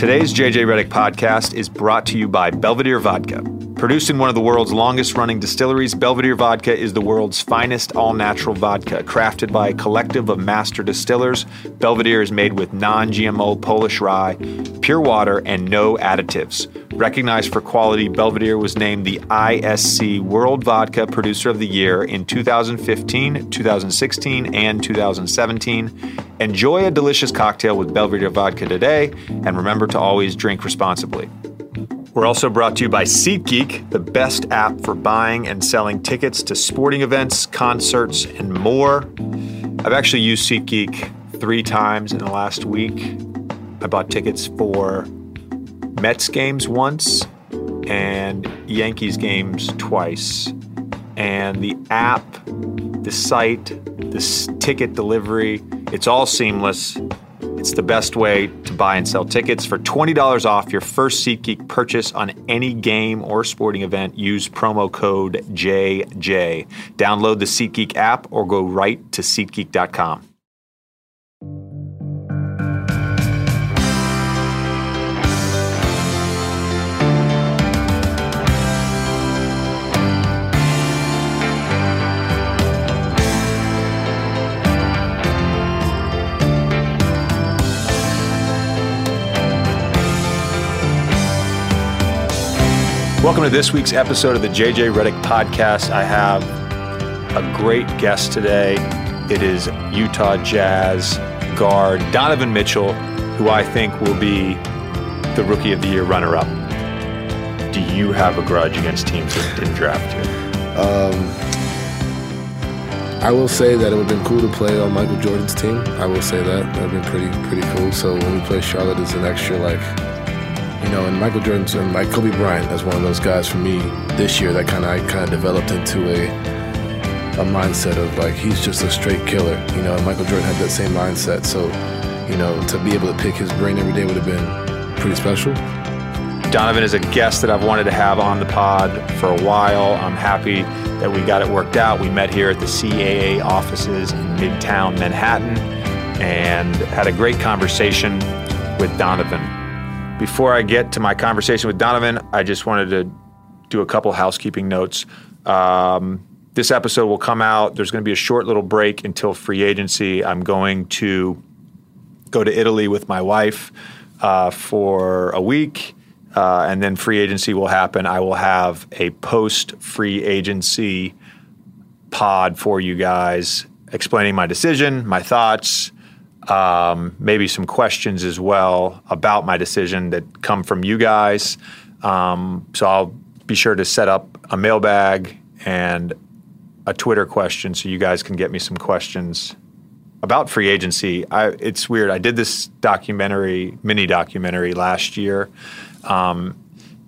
Today's JJ Redick podcast is brought to you by Belvedere Vodka. Produced in one of the world's longest running distilleries, Belvedere Vodka is the world's finest all natural vodka. Crafted by a collective of master distillers, Belvedere is made with non GMO Polish rye, pure water, and no additives. Recognized for quality, Belvedere was named the ISC World Vodka Producer of the Year in 2015, 2016, and 2017. Enjoy a delicious cocktail with Belvedere Vodka today, and remember to always drink responsibly. We're also brought to you by SeatGeek, the best app for buying and selling tickets to sporting events, concerts, and more. I've actually used SeatGeek three times in the last week. I bought tickets for Mets games once and Yankees games twice. And the app, the site, the ticket delivery, it's all seamless. It's the best way to buy and sell tickets. For $20 off your first SeatGeek purchase on any game or sporting event, use promo code JJ. Download the SeatGeek app or go right to SeatGeek.com. Welcome to this week's episode of the JJ Redick Podcast. I have a great guest today. It is Utah Jazz guard Donovan Mitchell, who I think will be the Rookie of the Year runner up. Do you have a grudge against teams that didn't draft you? Um, I will say that it would have been cool to play on Michael Jordan's team. I will say that. That would have been pretty pretty cool. So when we play Charlotte it's an extra like you know, and Michael Jordan's and like Kobe Bryant as one of those guys for me this year that kind of I kind of developed into a a mindset of like he's just a straight killer. You know, and Michael Jordan had that same mindset. So, you know, to be able to pick his brain every day would have been pretty special. Donovan is a guest that I've wanted to have on the pod for a while. I'm happy that we got it worked out. We met here at the CAA offices in Midtown Manhattan and had a great conversation with Donovan. Before I get to my conversation with Donovan, I just wanted to do a couple housekeeping notes. Um, this episode will come out. There's going to be a short little break until free agency. I'm going to go to Italy with my wife uh, for a week, uh, and then free agency will happen. I will have a post free agency pod for you guys explaining my decision, my thoughts, um, maybe some questions as well about my decision that come from you guys. Um, so I'll be sure to set up a mailbag and a Twitter question so you guys can get me some questions about free agency. I, it's weird. I did this documentary, mini documentary last year. Um,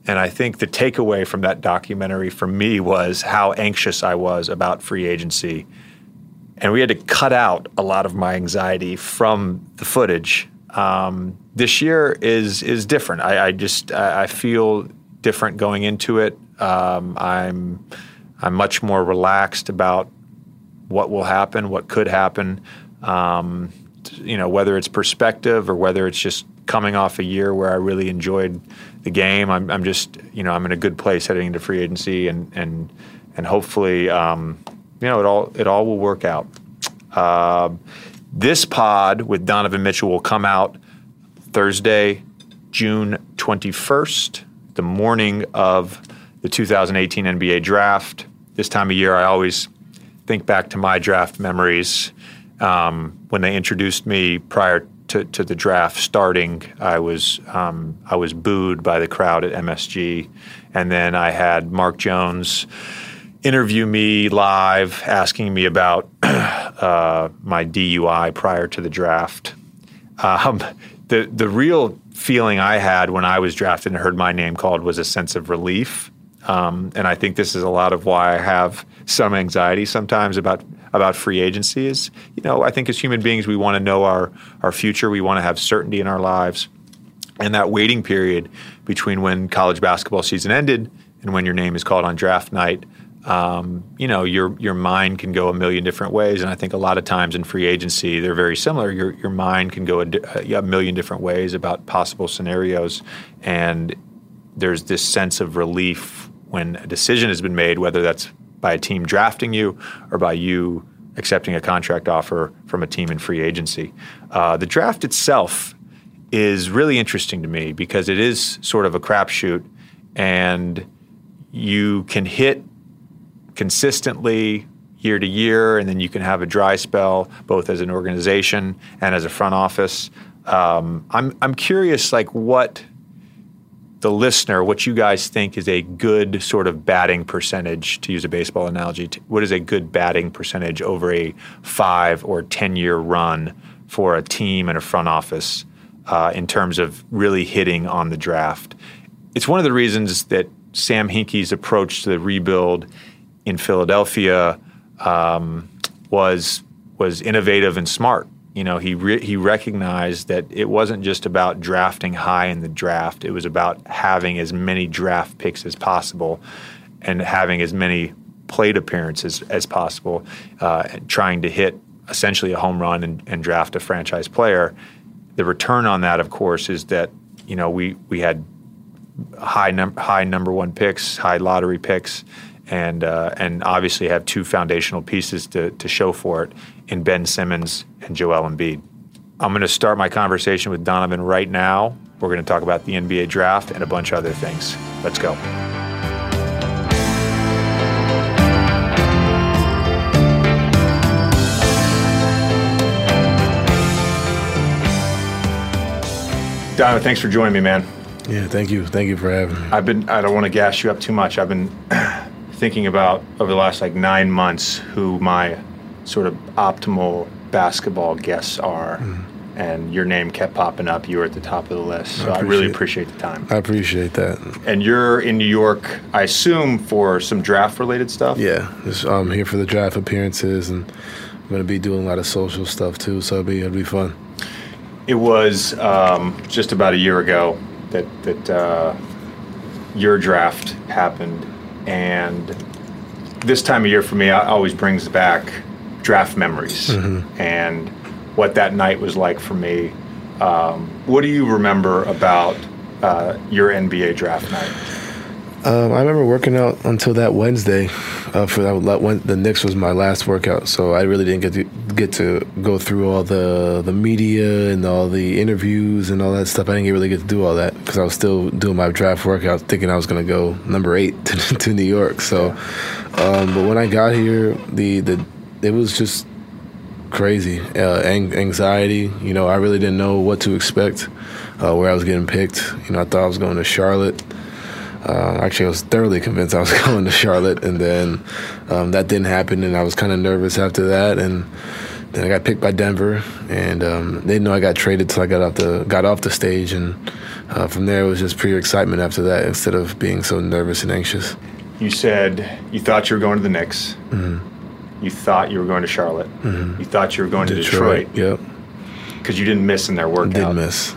and I think the takeaway from that documentary for me was how anxious I was about free agency and we had to cut out a lot of my anxiety from the footage. Um, this year is is different. I, I just I, I, feel different going into it. Um, I'm I'm much more relaxed about what will happen, what could happen. Um, you know, whether it's perspective or whether it's just coming off a year where I really enjoyed the game. I'm, I'm just you know I'm in a good place heading into free agency and and and hopefully um, you know, it all it all will work out. Uh, this pod with Donovan Mitchell will come out Thursday, June 21st, the morning of the 2018 NBA draft. This time of year, I always think back to my draft memories. Um, when they introduced me prior to, to the draft starting, I was um, I was booed by the crowd at MSG, and then I had Mark Jones interview me live, asking me about uh, my DUI prior to the draft. Um, the the real feeling I had when I was drafted and heard my name called was a sense of relief, um, and I think this is a lot of why I have some anxiety sometimes about about free agency. Is you know I think as human beings we want to know our our future, we want to have certainty in our lives, and that waiting period between when college basketball season ended and when your name is called on draft night um, you know, your your mind can go a million different ways, and I think a lot of times in free agency they're very similar. Your your mind can go a, a million different ways about possible scenarios, and there's this sense of relief when a decision has been made, whether that's by a team drafting you or by you accepting a contract offer from a team in free agency. Uh, the draft itself is really interesting to me because it is sort of a crapshoot, and you can hit consistently year to year, and then you can have a dry spell both as an organization and as a front office. Um, I'm I'm curious, like what the listener, what you guys think is a good sort of batting percentage, to use a baseball analogy. To, What is a good batting percentage over a five or ten year run for a team and a front office uh, in terms of really hitting on the draft? It's one of the reasons that Sam Hinkie's approach to the rebuild in Philadelphia um, was was innovative and smart. You know, he re- he recognized that it wasn't just about drafting high in the draft; it was about having as many draft picks as possible and having as many plate appearances as possible, uh, trying to hit essentially a home run and, and draft a franchise player. The return on that, of course, is that you know we we had high num- high number one picks, high lottery picks, and uh, and obviously have two foundational pieces to, to show for it in Ben Simmons and Joel Embiid. I'm going to start my conversation with Donovan right now. We're going to talk about the NBA draft and a bunch of other things. Let's go. Donovan, thanks for joining me, man. Yeah, thank you. Thank you for having me. I've been. I don't want to gas you up too much. I've been thinking about over the last like nine months who my sort of optimal basketball guests are. Mm. And your name kept popping up. You were at the top of the list. So I, I really appreciate the time. I appreciate that. And you're in New York, I assume, for some draft related stuff? Yeah. Just, I'm here for the draft appearances and I'm going to be doing a lot of social stuff too. So it'll be, it'll be fun. It was um, just about a year ago that, that uh, your draft happened and this time of year for me always brings back draft memories mm-hmm. and what that night was like for me. Um, what do you remember about uh, your NBA draft night? Um, I remember working out until that Wednesday. Uh, for that, when the Knicks was my last workout, so I really didn't get to get to go through all the the media and all the interviews and all that stuff. I didn't really get to do all that because I was still doing my draft workout, thinking I was going to go number eight to, to New York. So, um, but when I got here, the the it was just crazy uh, anxiety. You know, I really didn't know what to expect, uh, where I was getting picked. You know, I thought I was going to Charlotte. Uh, actually, I was thoroughly convinced I was going to Charlotte, and then um, that didn't happen, and I was kind of nervous after that. And then I got picked by Denver, and um, they didn't know I got traded till I got off the got off the stage, and uh, from there it was just pure excitement after that, instead of being so nervous and anxious. You said you thought you were going to the Knicks. Mm-hmm. You thought you were going to Charlotte. Mm-hmm. You thought you were going Detroit, to Detroit. Yep. Because you didn't miss in their workout. Didn't miss.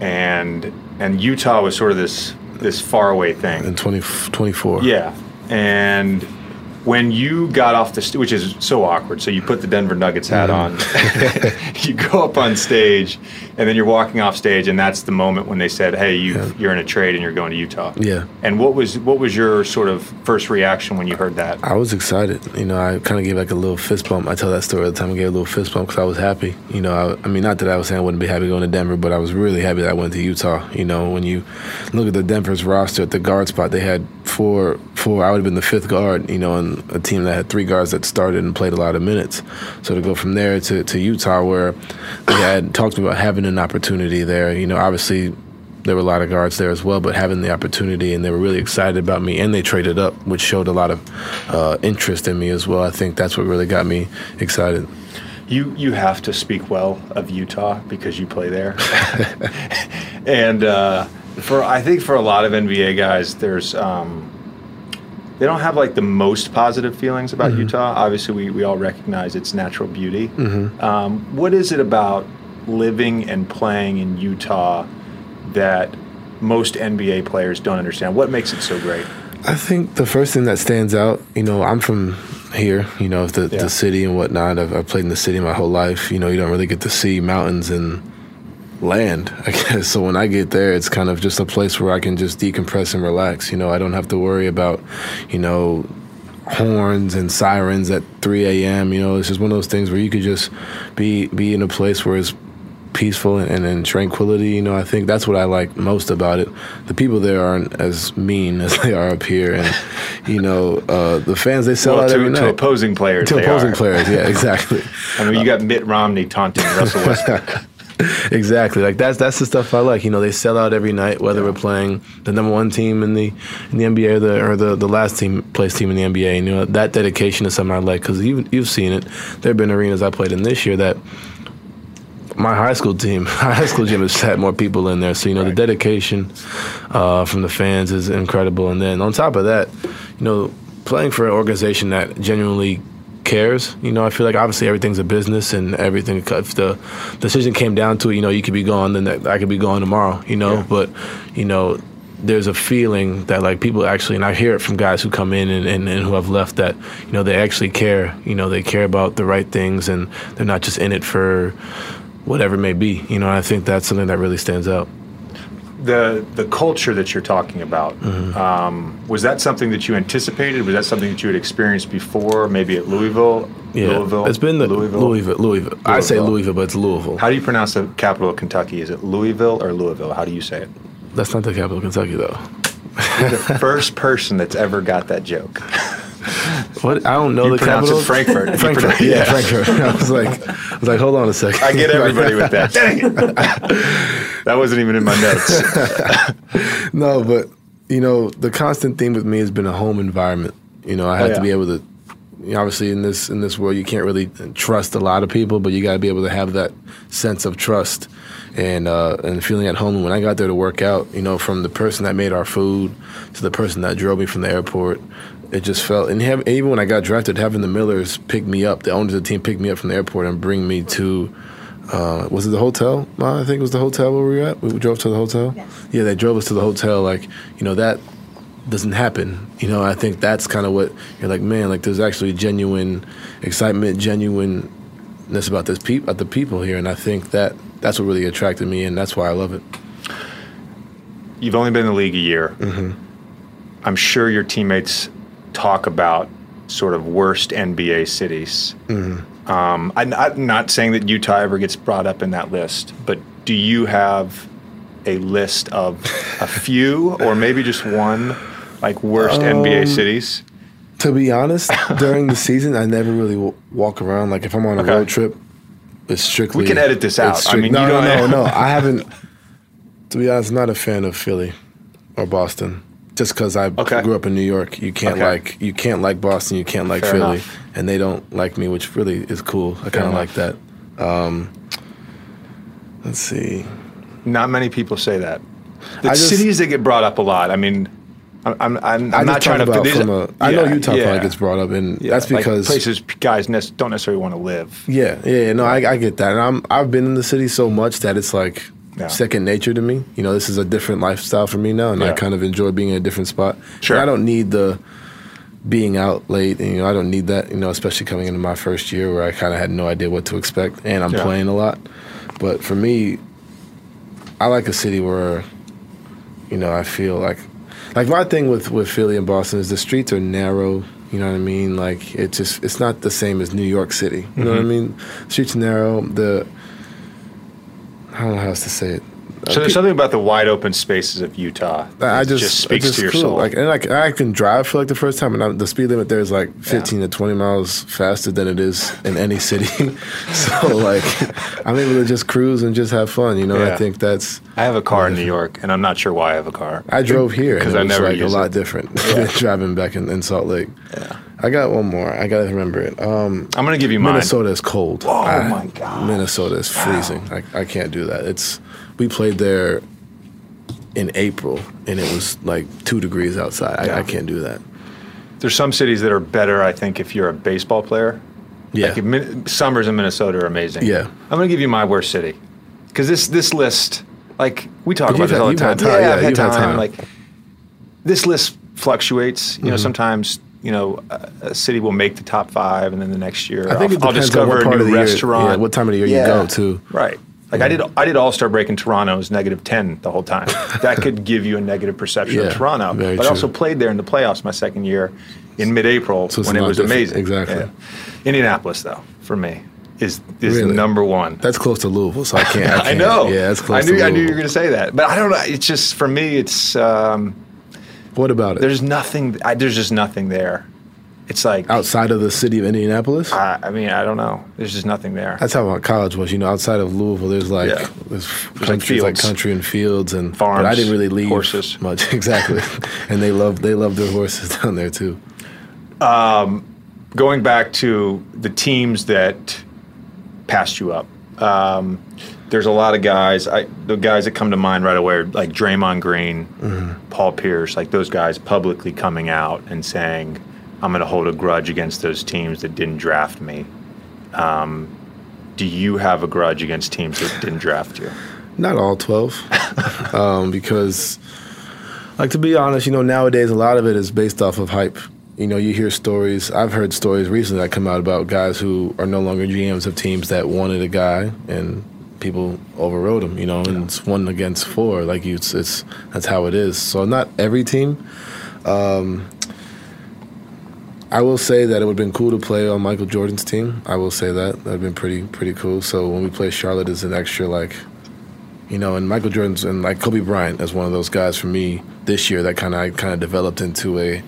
And and Utah was sort of this this faraway thing. In 20, 24. Yeah. And when you got off the stage, which is so awkward, so you put the Denver Nuggets hat mm-hmm. on, you go up on stage, and then you're walking off stage, and that's the moment when they said, "Hey, you yeah. you're in a trade and you're going to Utah." Yeah. And what was what was your sort of first reaction when you heard that? I was excited. You know, I kind of gave like a little fist bump. I tell that story all the time. I gave a little fist bump because I was happy. You know, I, I, mean, not that I was saying I wouldn't be happy going to Denver, but I was really happy that I went to Utah. You know, when you look at the Denver's roster at the guard spot, they had four four. I would have been the fifth guard. You know, and a team that had three guards that started and played a lot of minutes. So to go from there to, to Utah, where they had talked about having an opportunity there, you know, obviously there were a lot of guards there as well, but having the opportunity and they were really excited about me and they traded up, which showed a lot of uh, interest in me as well. I think that's what really got me excited. You you have to speak well of Utah because you play there, and uh, for I think for a lot of NBA guys, there's um, they don't have like the most positive feelings about mm-hmm. Utah. Obviously, we, we all recognize its natural beauty. Mm-hmm. Um, what is it about living and playing in Utah that most NBA players don't understand? What makes it so great? I think the first thing that stands out, you know, I'm from here, you know, the Yeah. the city and whatnot. I've, I've played in the city my whole life. You know, you don't really get to see mountains and land, I guess. So when I get there, it's kind of just a place where I can just decompress and relax. You know, I don't have to worry about, you know, horns and sirens at 3 a.m. You know, it's just one of those things where you could just be be in a place where it's peaceful and, and in tranquility. You know, I think that's what I like most about it. The people there aren't as mean as they are up here, and you know, uh, the fans they sell Well, out to, every to opposing players, To opposing are. players, yeah, exactly. I mean, you got Mitt Romney taunting Russell Westbrook. exactly. Like that's that's the stuff I like. You know, they sell out every night, whether we're playing the number one team in the in the NBA or the or the, the last team place team in the NBA. And, you know, that dedication is something I like because you you've seen it. There have been arenas I played in this year that my high school team, high school gym has had more people in there. So you know, the dedication uh, from the fans is incredible. And then on top of that, you know, playing for an organization that genuinely cares. You know, I feel like obviously everything's a business and everything. If the decision came down to it, you know, you could be gone, then I could be gone tomorrow. You know, Yeah. but you know. There's a feeling that like people actually, and I hear it from guys who come in and, and, and who have left that, you know, they actually care. You know, they care about the right things and they're not just in it for whatever it may be. You know, I think that's something that really stands out. The the culture that you're talking about Mm-hmm. um, was that something that you anticipated? Was that something that you had experienced before? Maybe at Louisville, Yeah, Louisville. it's been the Louisville. Louisville. Louisville. Louisville. I say Louisville. But it's Louisville. How do you pronounce the capital of Kentucky? Is it Louisville or Louisville? How do you say it? That's not the capital of Kentucky, though. You're the first person that's ever got that joke. What? I don't know You the capital. it Frankfort. Frankfort. yeah, yeah. Frankfort. I was like, I was like, hold on a second. I get everybody with that. Dang it! that wasn't even in my notes. no, but you know, the constant theme with me has been a home environment. You know, I have Oh, to be able to. You know, obviously, in this in this world, you can't really trust a lot of people, but you got to be able to have that sense of trust and uh, and feeling at home. And when I got there to work out, you know, from the person that made our food to the person that drove me from the airport, it just felt. And have, even when I got drafted, having the Millers pick me up, the owners of the team pick me up from the airport and bring me to uh, was it the hotel? I think it was the hotel where we were at. We drove to the hotel. Yes. Yeah, they drove us to the hotel. Like, you know, that doesn't happen. You know, I think that's kind of what you're like, man. Like, there's actually genuine excitement, genuineness about this peop about the people here, and I think that that's what really attracted me, and that's why I love it. You've only been in the league a year. Mm-hmm. I'm sure your teammates talk about sort of worst NBA cities. Mm-hmm. Um, I'm, I'm not saying that Utah ever gets brought up in that list, but do you have a list of a few or maybe just one, like worst Um, NBA cities? To be honest, during the season, I never really w- walk around. Like, if I'm on a Okay. road trip, it's strictly. We can edit this out. I mean, no, you no, don't- no, no. I haven't. To be honest, not a fan of Philly or Boston. Just because I Okay. grew up in New York, you can't Okay. like you can't like Boston, you can't like Fair Philly, enough. and they don't like me, which really is cool. I kind of like that. Um, let's see. Not many people say that. The just- cities that get brought up a lot. I mean, I'm, I'm, I'm, I'm not trying to. about from a. I know Utah yeah. probably gets brought up, and Yeah, that's like because places guys don't necessarily want to live. Yeah, yeah, yeah, no, I, I get that, and I'm I've been in the city so much that it's like Yeah. second nature to me. You know, this is a different lifestyle for me now, and I kind of enjoy being in a different spot. Sure. And I don't need the being out late. And, you know, I don't need that. You know, especially coming into my first year where I kind of had no idea what to expect, and I'm Yeah. playing a lot. But for me, I like a city where, you know, I feel like, like my thing with with Philly and Boston is the streets are narrow. You know what I mean? Like it just it's not the same as New York City. You know what I mm-hmm. mean? Streets narrow. The I don't know how else to say it. So there's something about the wide open spaces of Utah. I that just, speaks it's just to your cool. soul. Like, and like, I can drive for like the first time, and I, the speed limit there is like 15 to 20 miles faster than it is in any city. so like, I'm able to just cruise and just have fun. You know, Yeah. I think that's. I have a car in New York, and I'm not sure why I have a car. I drove here because I never like a lot different than driving back in, in Salt Lake. Yeah. I got one more. I gotta remember it. Um, I'm gonna give you mine. Minnesota is cold. Oh, I- my God. Minnesota is freezing. I, I can't do that. It's we played there in April and it was like two degrees outside. I, Yeah. I can't do that. There's some cities that are better, I think, if you're a baseball player. Yeah. Like Min- summers in Minnesota are amazing. Yeah. I'm gonna give you my worst city because this this list, like we talk But about this had- all the time. had time. Yeah, Yeah, I've had you've had time. time. Like this list fluctuates. You know, sometimes you know a, a city will make the top five, and then the next year I think I'll, I'll discover a new restaurant. year, yeah, what time of the year Yeah. you go to. Right. Like I did, I did All Star break in Toronto. It was negative ten the whole time. that could give you a negative perception Yeah, of Toronto. but I also played there in the playoffs my second year in mid-April So when it was different. amazing. Exactly. Indianapolis, though, for me, is is Really? number one. That's close to Louisville, so I can't. I, I can't. know. Yeah, that's close I knew. I knew you were going to say that, but I don't know. It's just for me. It's um, What about it? there's nothing. I, there's just nothing there. It's like outside of the city of Indianapolis. I, I mean, I don't know. There's just nothing there. That's how my college was. You know, outside of Louisville, there's like Yeah. there's like countries like, fields. country and fields and Farms, But I didn't really leave horses. much exactly, and they love they love their horses down there too. going back to the teams that passed you up, um, there's a lot of guys. I, the guys that come to mind right away, are like Draymond Green, Paul Pierce, like those guys publicly coming out and saying, "I'm going to hold a grudge against those teams that didn't draft me." Um, do you have a grudge against teams that didn't draft you? Not all twelve, um, because like to be honest, you know, nowadays a lot of it is based off of hype. You know, you hear stories. I've heard stories recently that come out about guys who are no longer GMs of teams that wanted a guy and people overrode him. You know, and it's one against four. Like you, it's, it's that's how it is. So not every team. Um, I will say that it would have been cool to play on Michael Jordan's team. I will say that that'd been pretty pretty cool. So when we play Charlotte, is an extra like you know, and Michael Jordan's and like Kobe Bryant as one of those guys for me this year that kind of I kind of developed into a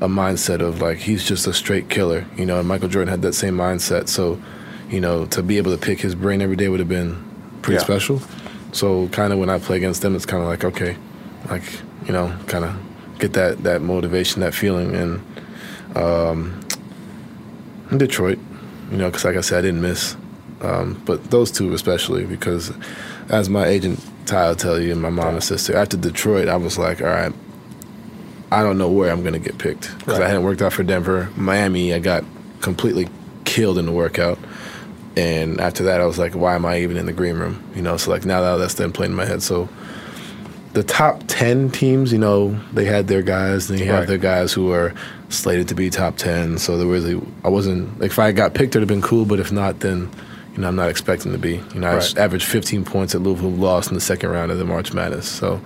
a mindset of like he's just a straight killer, you know. And Michael Jordan had that same mindset, so you know to be able to pick his brain every day would have been pretty Yeah. special. So kind of when I play against them, it's kind of like okay, like you know, kind of get that that motivation, that feeling, and um, in Detroit, you know, because like I said, I didn't miss. Um, but those two especially because, as my agent Ty will tell you, and my mom and sister, after Detroit, I was like, all right, I don't know where I'm going to get picked because I hadn't worked out for Denver. Miami, I got completely killed in the workout. And after that, I was like, why am I even in the green room? You know, so like now that that's then playing in my head. So the top 10 teams, you know, they had their guys and they have Right. their guys who are slated to be top 10. So there really, I wasn't, like, if I got picked, it would have been cool. But if not, then, you know, I'm not expecting to be. You know, I Right. averaged 15 points at Louisville, lost in the second round of the March Madness. So,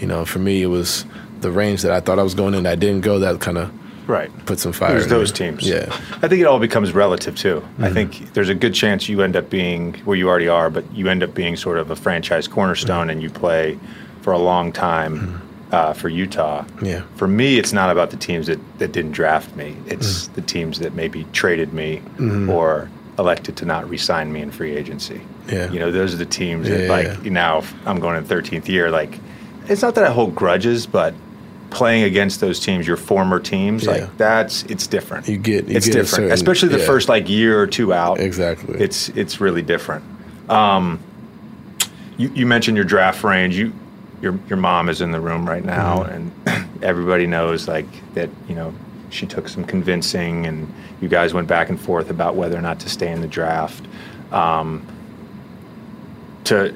you know, for me, it was the range that I thought I was going in. I didn't go. That kind of Right. put some fire. It was in those me. teams. Yeah. I think it all becomes relative too. I Mm-hmm. think there's a good chance you end up being where you already are, but you end up being sort of a franchise cornerstone and you play for a long time uh, for Utah. Mm-hmm. Yeah. For me, it's not about the teams that, that didn't draft me. It's Mm. the teams that maybe traded me Mm-hmm. or elected to not re-sign me in free agency. Yeah. You know, those are the teams Yeah, that yeah, like yeah. now I'm going in 13th year. Like, it's not that I hold grudges, but playing against those teams, your former teams, Yeah. like that's it's different. You get- you it's get different, certain- especially the yeah. first like year or two out. Exactly. It's it's really different. Um, you, you mentioned your draft range. You your your mom is in the room right now, Mm-hmm. and everybody knows like that. You know, she took some convincing, and you guys went back and forth about whether or not to stay in the draft. Um, to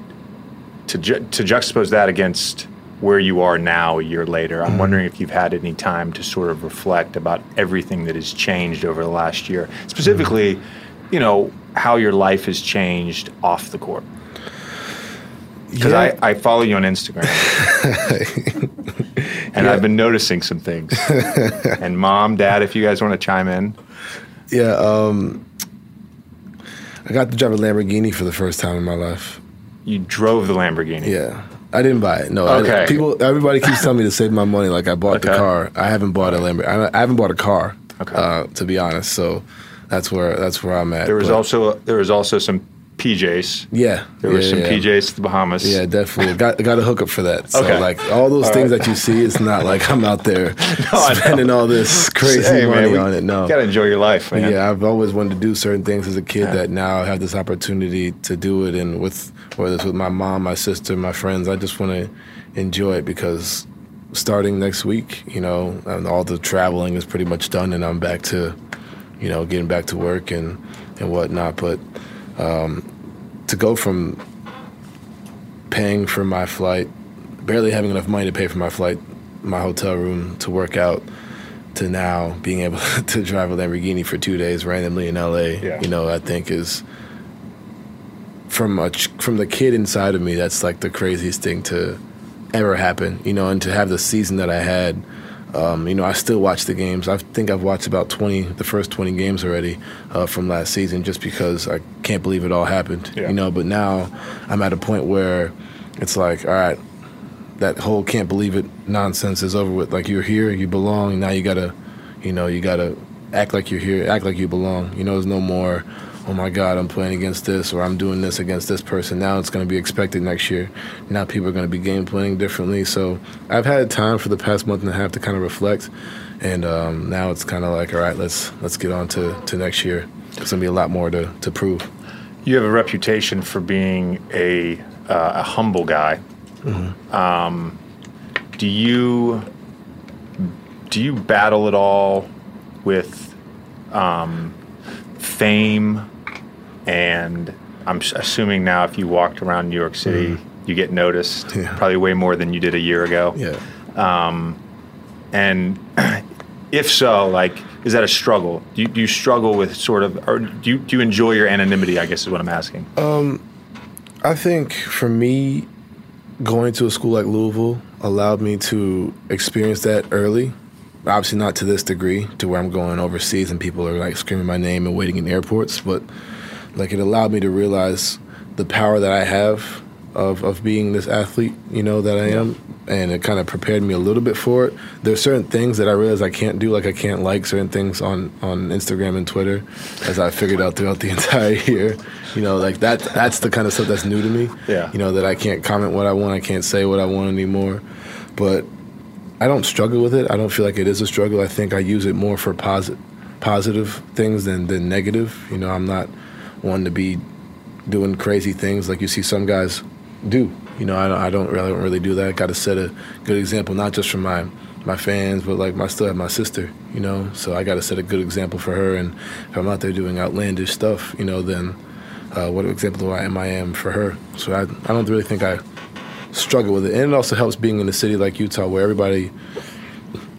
to ju- to juxtapose that against where you are now a year later, I'm wondering if you've had any time to sort of reflect about everything that has changed over the last year, specifically, you know, how your life has changed off the court. Because Yeah. I, I follow you on Instagram, and I've been noticing some things. and mom, dad, if you guys want to chime in, Yeah, um, I got to drive a Lamborghini for the first time in my life. you drove the Lamborghini. Yeah, I didn't buy it. No, I- people, everybody keeps telling me to save my money. Like I bought the car. I haven't bought a Lamborghini. I, I haven't bought a car. Okay. Uh, to be honest, so that's where that's where I'm at. There was But, also there was also some PJs. yeah, There was yeah, some yeah. PJs to the Bahamas. Yeah, definitely. Got got a hookup for that. So Okay. like all those All things right. that you see, it's not like I'm out there know. spending all this crazy Hey, money we on it. No, gotta enjoy your life, man. Yeah, I've always wanted to do certain things as a kid Yeah. that now I have this opportunity to do it, and with whether it's with my mom, my sister, my friends, I just want to enjoy it because starting next week, you know, and all the traveling is pretty much done, and I'm back to, you know, getting back to work and and whatnot. But um, to go from paying for my flight, barely having enough money to pay for my flight my hotel room to work out to now being able to drive a Lamborghini for two days randomly in LA, Yeah. you know, I think is from a, ch- from the kid inside of me, that's like the craziest thing to ever happen, you know, and to have the season that I had. Um, you know, I still watch the games. I think I've watched about 20, the first 20 games already uh, from last season just because I can't believe it all happened, Yeah. you know, but now I'm at a point where it's like, all right, that whole can't believe it nonsense is over with. Like you're here, you belong. Now you gotta, you know, you gotta act like you're here, act like you belong. You know, there's no more. Oh my God, I'm playing against this, or I'm doing this against this person. Now it's going to be expected next year. Now people are going to be game planning differently. So I've had time for the past month and a half to kind of reflect, and um, now it's kind of like, all right, let's let's get on to, to next year. There's going to be a lot more to, to prove. You have a reputation for being a uh, a humble guy. Um, do you do you battle at all with um, fame? And I'm assuming now, if you walked around New York City, mm. you get noticed Yeah. probably way more than you did a year ago. Yeah. Um, and if so, like, is that a struggle? Do you, do you struggle with sort of, or do you, do you enjoy your anonymity? I guess is what I'm asking. Um, I think for me, going to a school like Louisville allowed me to experience that early. Obviously, not to this degree, to where I'm going overseas and people are like screaming my name and waiting in airports, but like it allowed me to realize the power that I have of, of being this athlete, you know, that I am. And it kind of prepared me a little bit for it. There's certain things that I realize I can't do, like I can't like certain things on, on Instagram and Twitter, as I figured out throughout the entire year. You know, like that that's the kind of stuff that's new to me. Yeah. You know, that I can't comment what I want, I can't say what I want anymore. But I don't struggle with it. I don't feel like it is a struggle. I think I use it more for posit- positive things than, than negative. You know, I'm not one to be doing crazy things like you see some guys do. You know, I don't, I don't really, don't really do that. I Got to set a good example, not just for my my fans, but like I still have my sister. You know, so I got to set a good example for her. And if I'm out there doing outlandish stuff, you know, then uh, what example do I am I am for her? So I I don't really think I struggle with it. And it also helps being in a city like Utah where everybody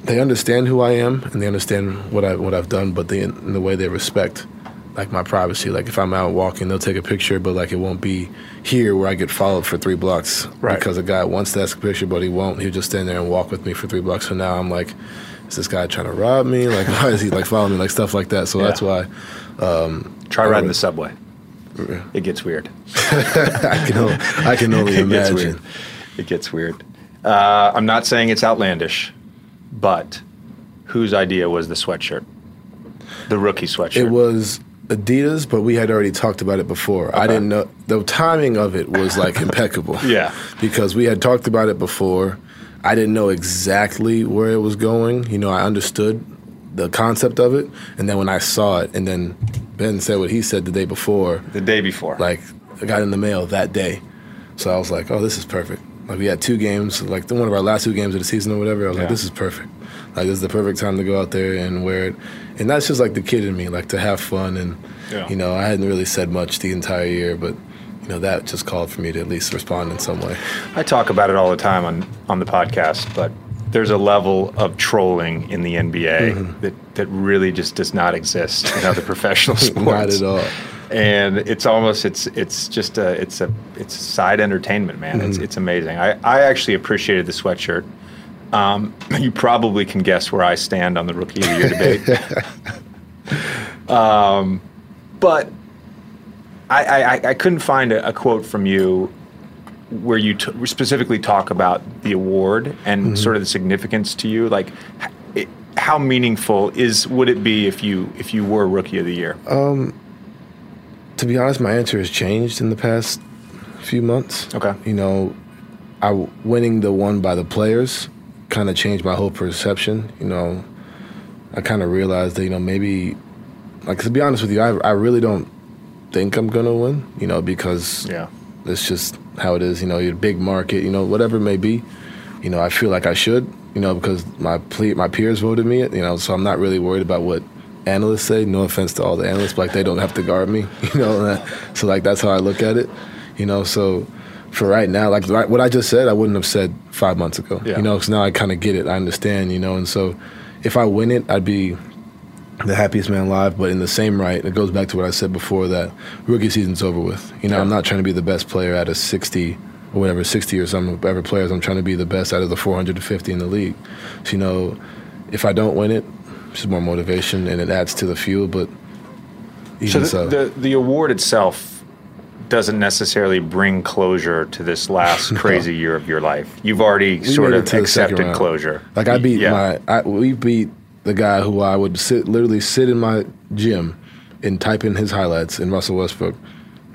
they understand who I am and they understand what I what I've done, but they in the way they respect like my privacy. Like if I'm out walking, they'll take a picture, but like it won't be here where I get followed for three blocks Right. because a guy wants to ask a picture, but he won't. He'll just stand there and walk with me for three blocks. So now I'm like, is this guy trying to rob me? Like why is he like following me? Like stuff like that. So Yeah. that's why Try riding the subway. It gets weird. I can only, I can only it gets imagine. weird. It gets weird. Uh, I'm not saying it's outlandish, but whose idea was the sweatshirt? The rookie sweatshirt. It was Adidas, but we had already talked about it before. I didn't know the timing of it was like impeccable. Yeah. Because we had talked about it before. I didn't know exactly where it was going. You know, I understood the concept of it, and then when I saw it, and then Ben said what he said the day before, the day before. like I got in the mail that day. So I was like, oh, this is perfect. Like we had two games, like one of our last two games of the season or whatever. I was Yeah. like, this is perfect. Like this is the perfect time to go out there and wear it. And that's just like the kid in me, like to have fun. And Yeah. you know, I hadn't really said much the entire year, but you know that just called for me to at least respond in some way. I talk about it all the time on, on the podcast, but there's a level of trolling in the NBA Mm-hmm. that, that really just does not exist in other professional sports. Not at all. and it's almost it's it's just a it's a it's side entertainment, man. Mm-hmm. It's it's amazing. I I actually appreciated the sweatshirt. Um, you probably can guess where I stand on the rookie of the year debate. um, but I, I I couldn't find a, a quote from you where you t- specifically talk about the award and Mm-hmm. sort of the significance to you. Like, it, how meaningful is would it be if you if you were rookie of the year? To be honest, my answer has changed in the past few months. Okay. You know, I winning the one by the players kind of changed my whole perception. You know, I kind of realized that you know maybe, like to be honest with you, I I really don't think I'm gonna win. You know, because yeah. that's just how it is. You know, you're a big market. You know, whatever it may be. You know, I feel like I should. You know, because my ple- my peers voted me. You know, so I'm not really worried about what analysts say. No offense to all the analysts, but like they don't have to guard me. You know, so like that's how I look at it. You know, so for right now, like like what I just said, I wouldn't have said five months ago. Yeah. You know, because now I kind of get it. I understand. You know, and so if I win it, I'd be the happiest man alive. But in the same right, it goes back to what I said before that rookie season's over with. You know, Yeah. I'm not trying to be the best player out of 60 or whatever, 60 or some whatever players. I'm trying to be the best out of the 450 in the league. So, you know, if I don't win it, it's more motivation and it adds to the fuel. But So even the, so, the the award itself doesn't necessarily bring closure to this last crazy year of your life. You've already sort of it to the second accepted closure. Like I beat Yeah. my, I, we beat the guy who I would sit, literally sit in my gym and type in his highlights in Russell Westbrook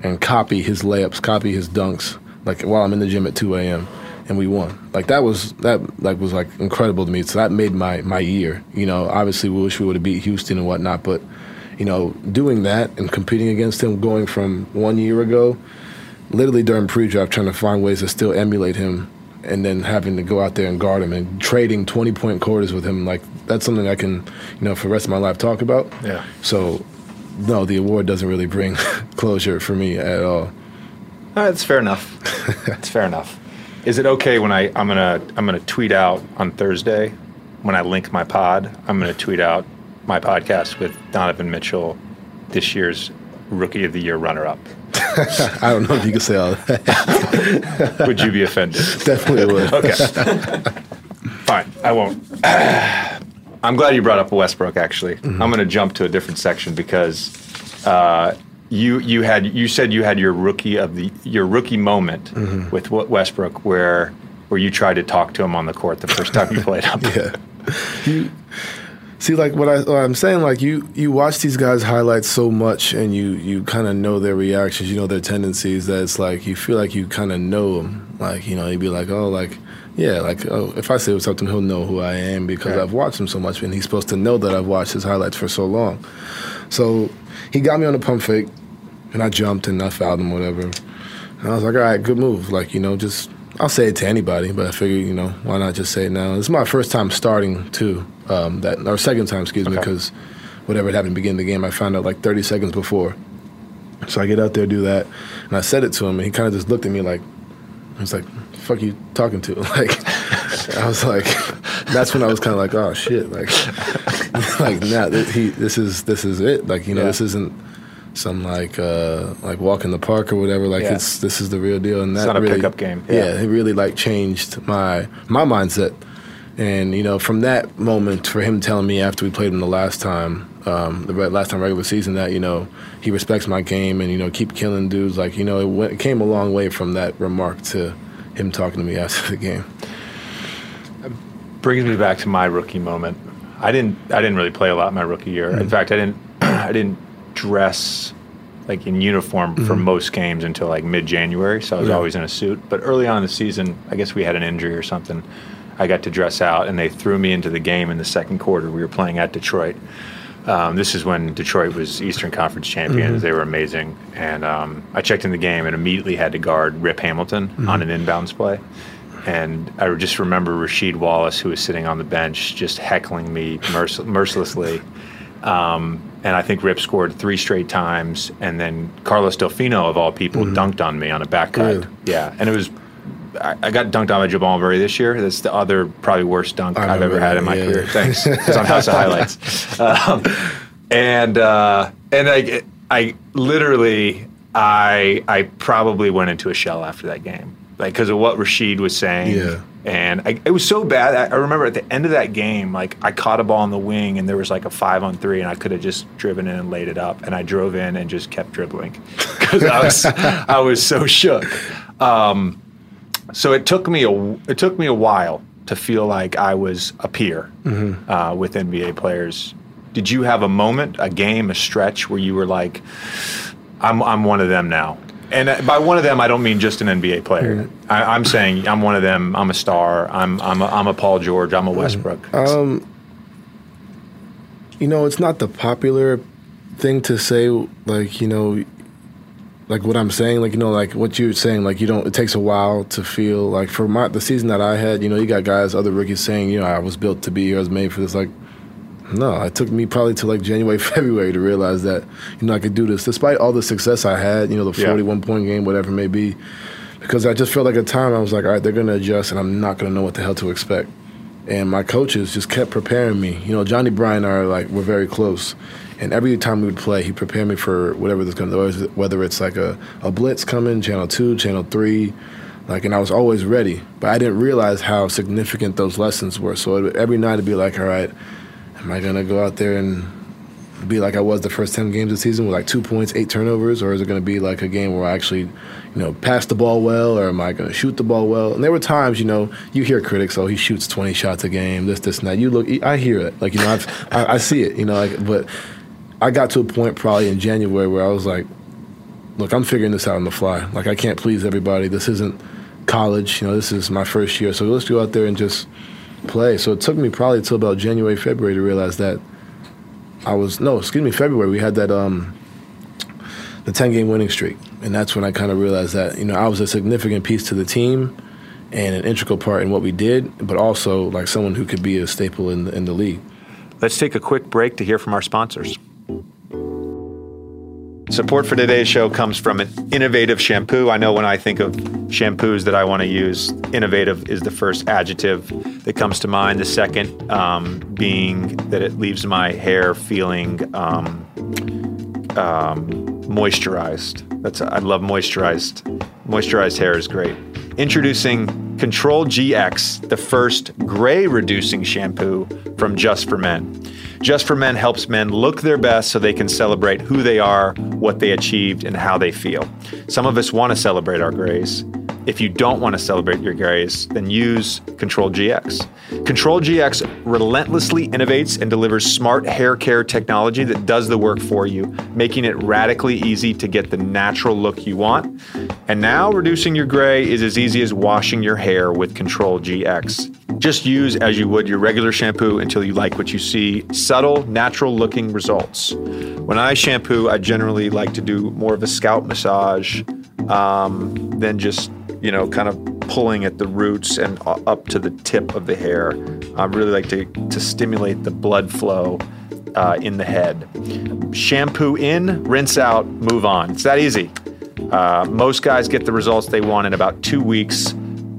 and copy his layups, copy his dunks, like while I'm in the gym at 2 a.m. and we won. Like that was that like was like incredible to me. So that made my my year. You know, obviously we wish we would have beat Houston and whatnot, but you know, doing that and competing against him, going from one year ago, literally during pre-draft, trying to find ways to still emulate him, and then having to go out there and guard him and trading 20 point quarters with him, like that's something I can, you know, for the rest of my life talk about. Yeah. So, no, the award doesn't really bring closure for me at all. That's fair enough. It's fair enough. Is it okay when I I'm gonna I'm gonna tweet out on Thursday when I link my pod? I'm gonna tweet out my podcast with Donovan Mitchell, this year's Rookie of the Year runner-up. I don't know if you can say all that. Would you be offended? Definitely would. Okay. Fine, I won't. I'm glad you brought up Westbrook. Actually, I'm going to jump to a different section because uh, you you had you said you had your rookie of the your rookie moment with Westbrook where where you tried to talk to him on the court the first time you played him. Yeah. You see, like what, I, what I'm saying, like you you watch these guys' highlights so much, and you you kind of know their reactions, you know their tendencies. That it's like you feel like you kind of know them. Like you know, you'd be like, oh, like yeah, like oh, if I say something, he'll know who I am because Right. I've watched him so much, and he's supposed to know that I've watched his highlights for so long. So he got me on a pump fake, and I jumped and I fouled him, whatever. And I was like, all right, good move. Like, you know, just, I'll say it to anybody, but I figured, you know, why not just say it now? This is my first time starting, too, um, that, or second time, excuse me, because whatever had happened beginning the game, I found out like 30 seconds before. So I get out there, do that, and I said it to him, and he kind of just looked at me like, he was like, fuck you talking to? Like, I was like, that's when I was kind of like, oh shit, like, like now nah, he, this is this is it. Like, you know, Yeah. this isn't some like uh like walk in the park or whatever. Like, Yeah. it's this is the real deal. And that not a really, pickup game. Yeah. Yeah. it really like changed my my mindset. And you know, from that moment, for him telling me after we played him the last time, um, the re- last time regular season, that you know he respects my game and you know keep killing dudes. Like you know, it, went, it came a long way from that remark to him talking to me after the game. brings me back to my rookie moment. I didn't I didn't really play a lot my rookie year. In fact, I didn't I didn't dress like in uniform for most games until like mid January. So I was Yeah. always in a suit. But early on in the season, I guess we had an injury or something. I got to dress out, and they threw me into the game in the second quarter. We were playing at Detroit. Um, this is when Detroit was Eastern Conference champions. They were amazing, and um, I checked in the game and immediately had to guard Rip Hamilton on an inbounds play. And I just remember Rasheed Wallace, who was sitting on the bench, just heckling me mercil- mercilessly. Um, and I think Rip scored three straight times, and then Carlos Delfino, of all people, dunked on me on a back cut. Yeah, and it was. I, I got dunked on by Jamal Murray this year. That's the other probably worst dunk I've ever had in my yeah. career. Thanks. It's on House of Highlights. Um, and uh, and I, I literally, I I probably went into a shell after that game, like because of what Rasheed was saying. Yeah. And I, it was so bad. I, I remember at the end of that game, like I caught a ball in the wing, and there was like a five on three, and I could have just driven in and laid it up, and I drove in and just kept dribbling because I was I was so shook. Um, so it took me a it took me a while to feel like I was a peer uh, with NBA players. Did you have a moment, a game, a stretch where you were like, "I'm I'm one of them now"? And uh, by one of them, I don't mean just an NBA player. I, I'm saying I'm one of them. I'm a star. I'm I'm a, I'm a Paul George. I'm a Westbrook. you know, it's not the popular thing to say, like, you know, like what I'm saying, like, you know, like what you're saying, like, you don't, it takes a while to feel like for my, the season that I had, you know, you got guys, other rookies saying, you know, I was built to be here, I was made for this. Like, no, it took me probably to like January, February to realize that, you know, I could do this. Despite all the success I had, you know, the Yeah. 41 point game, whatever it may be, because I just felt like at the time I was like, all right, they're going to adjust, and I'm not going to know what the hell to expect. And my coaches just kept preparing me. You know, Johnnie Bryant are like we're very close, and every time we would play, he prepared me for whatever was going to, do whether it's like a, a blitz coming, channel two, channel three, like, and I was always ready. But I didn't realize how significant those lessons were. So every night it'd be like, all right, am I gonna go out there and be like I was the first ten games of the season with like two points, eight turnovers, or is it gonna be like a game where I actually, you know, pass the ball well, or am I gonna shoot the ball well? And there were times, you know, you hear critics, oh, he shoots twenty shots a game, this, this, and that. You look, I hear it, like you know, I've, I, I see it, you know, like, but I got to a point probably in January where I was like, look, I'm figuring this out on the fly. Like I can't please everybody. This isn't college. You know, this is my first year, so let's go out there and just play. So it took me probably until about January, February to realize that I was no, excuse me, February. We had that um, the ten game winning streak, and that's when I kind of realized that you know I was a significant piece to the team and an integral part in what we did, but also like someone who could be a staple in the, in the league. Let's take a quick break to hear from our sponsors. Support for today's show comes from an innovative shampoo. I know when I think of shampoos that I want to use, innovative is the first adjective that comes to mind. The second um, being that it leaves my hair feeling um, um, moisturized. That's I love moisturized. Moisturized hair is great. Introducing Control GX, the first gray reducing shampoo from Just for Men. Just for Men helps men look their best so they can celebrate who they are, what they achieved, and how they feel. Some of us want to celebrate our grays. If you don't want to celebrate your grays, then use Control GX. Control GX relentlessly innovates and delivers smart hair care technology that does the work for you, making it radically easy to get the natural look you want. And now, reducing your gray is as easy as washing your hair with Control GX. Just use as you would your regular shampoo until you like what you see subtle, natural looking results. When I shampoo, I generally like to do more of a scalp massage um, than just you know, kind of pulling at the roots and up to the tip of the hair. I really like to, to stimulate the blood flow uh, in the head. Shampoo in, rinse out, move on. It's that easy. Uh, most guys get the results they want in about two weeks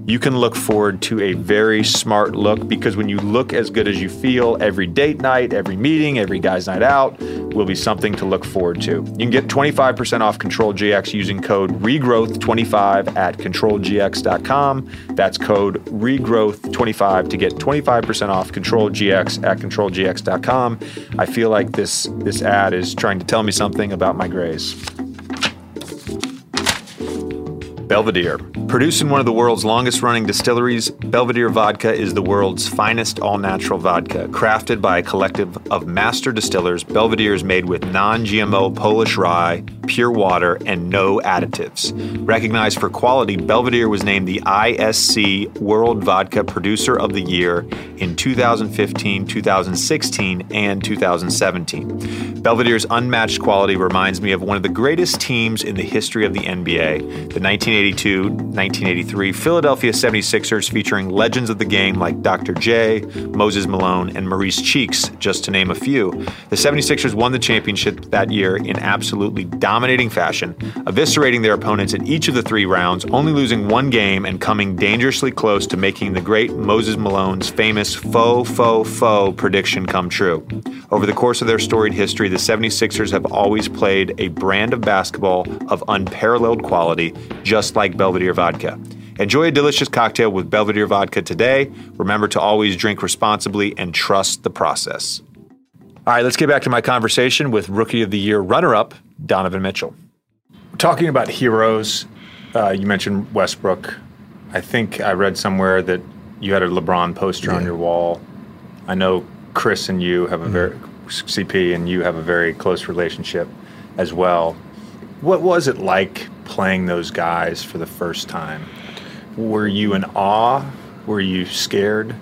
you can look forward to a very smart look because when you look as good as you feel, every date night, every meeting, every guy's night out will be something to look forward to. You can get 25% off Control GX using code regrowth25 at controlgx.com. That's code regrowth25 to get 25% off Control GX at controlgx.com. I feel like this this ad is trying to tell me something about my grays. Belvedere. Produced in one of the world's longest running distilleries, Belvedere Vodka is the world's finest all natural vodka. Crafted by a collective of master distillers, Belvedere is made with non GMO Polish rye, pure water, and no additives. Recognized for quality, Belvedere was named the ISC World Vodka Producer of the Year in 2015, 2016, and 2017. Belvedere's unmatched quality reminds me of one of the greatest teams in the history of the NBA, the 1982 1983 Philadelphia 76ers, featuring legends of the game like Dr. J, Moses Malone, and Maurice Cheeks, just to name a few. The 76ers won the championship that year in absolutely dominating fashion, eviscerating their opponents in each of the three rounds, only losing one game and coming dangerously close to making the great Moses Malone's famous faux, faux, faux prediction come true. Over the course of their storied history, the 76ers have always played a brand of basketball of unparalleled quality, just like Belvedere Vodka. Enjoy a delicious cocktail with Belvedere Vodka today. Remember to always drink responsibly and trust the process. All right, let's get back to my conversation with Rookie of the Year runner up, Donovan Mitchell. Talking about heroes, uh, you mentioned Westbrook. I think I read somewhere that you had a LeBron poster yeah. on your wall. I know Chris and you have a very mm-hmm. CP and you have a very close relationship as well. What was it like playing those guys for the first time? Were you in awe? Were you scared?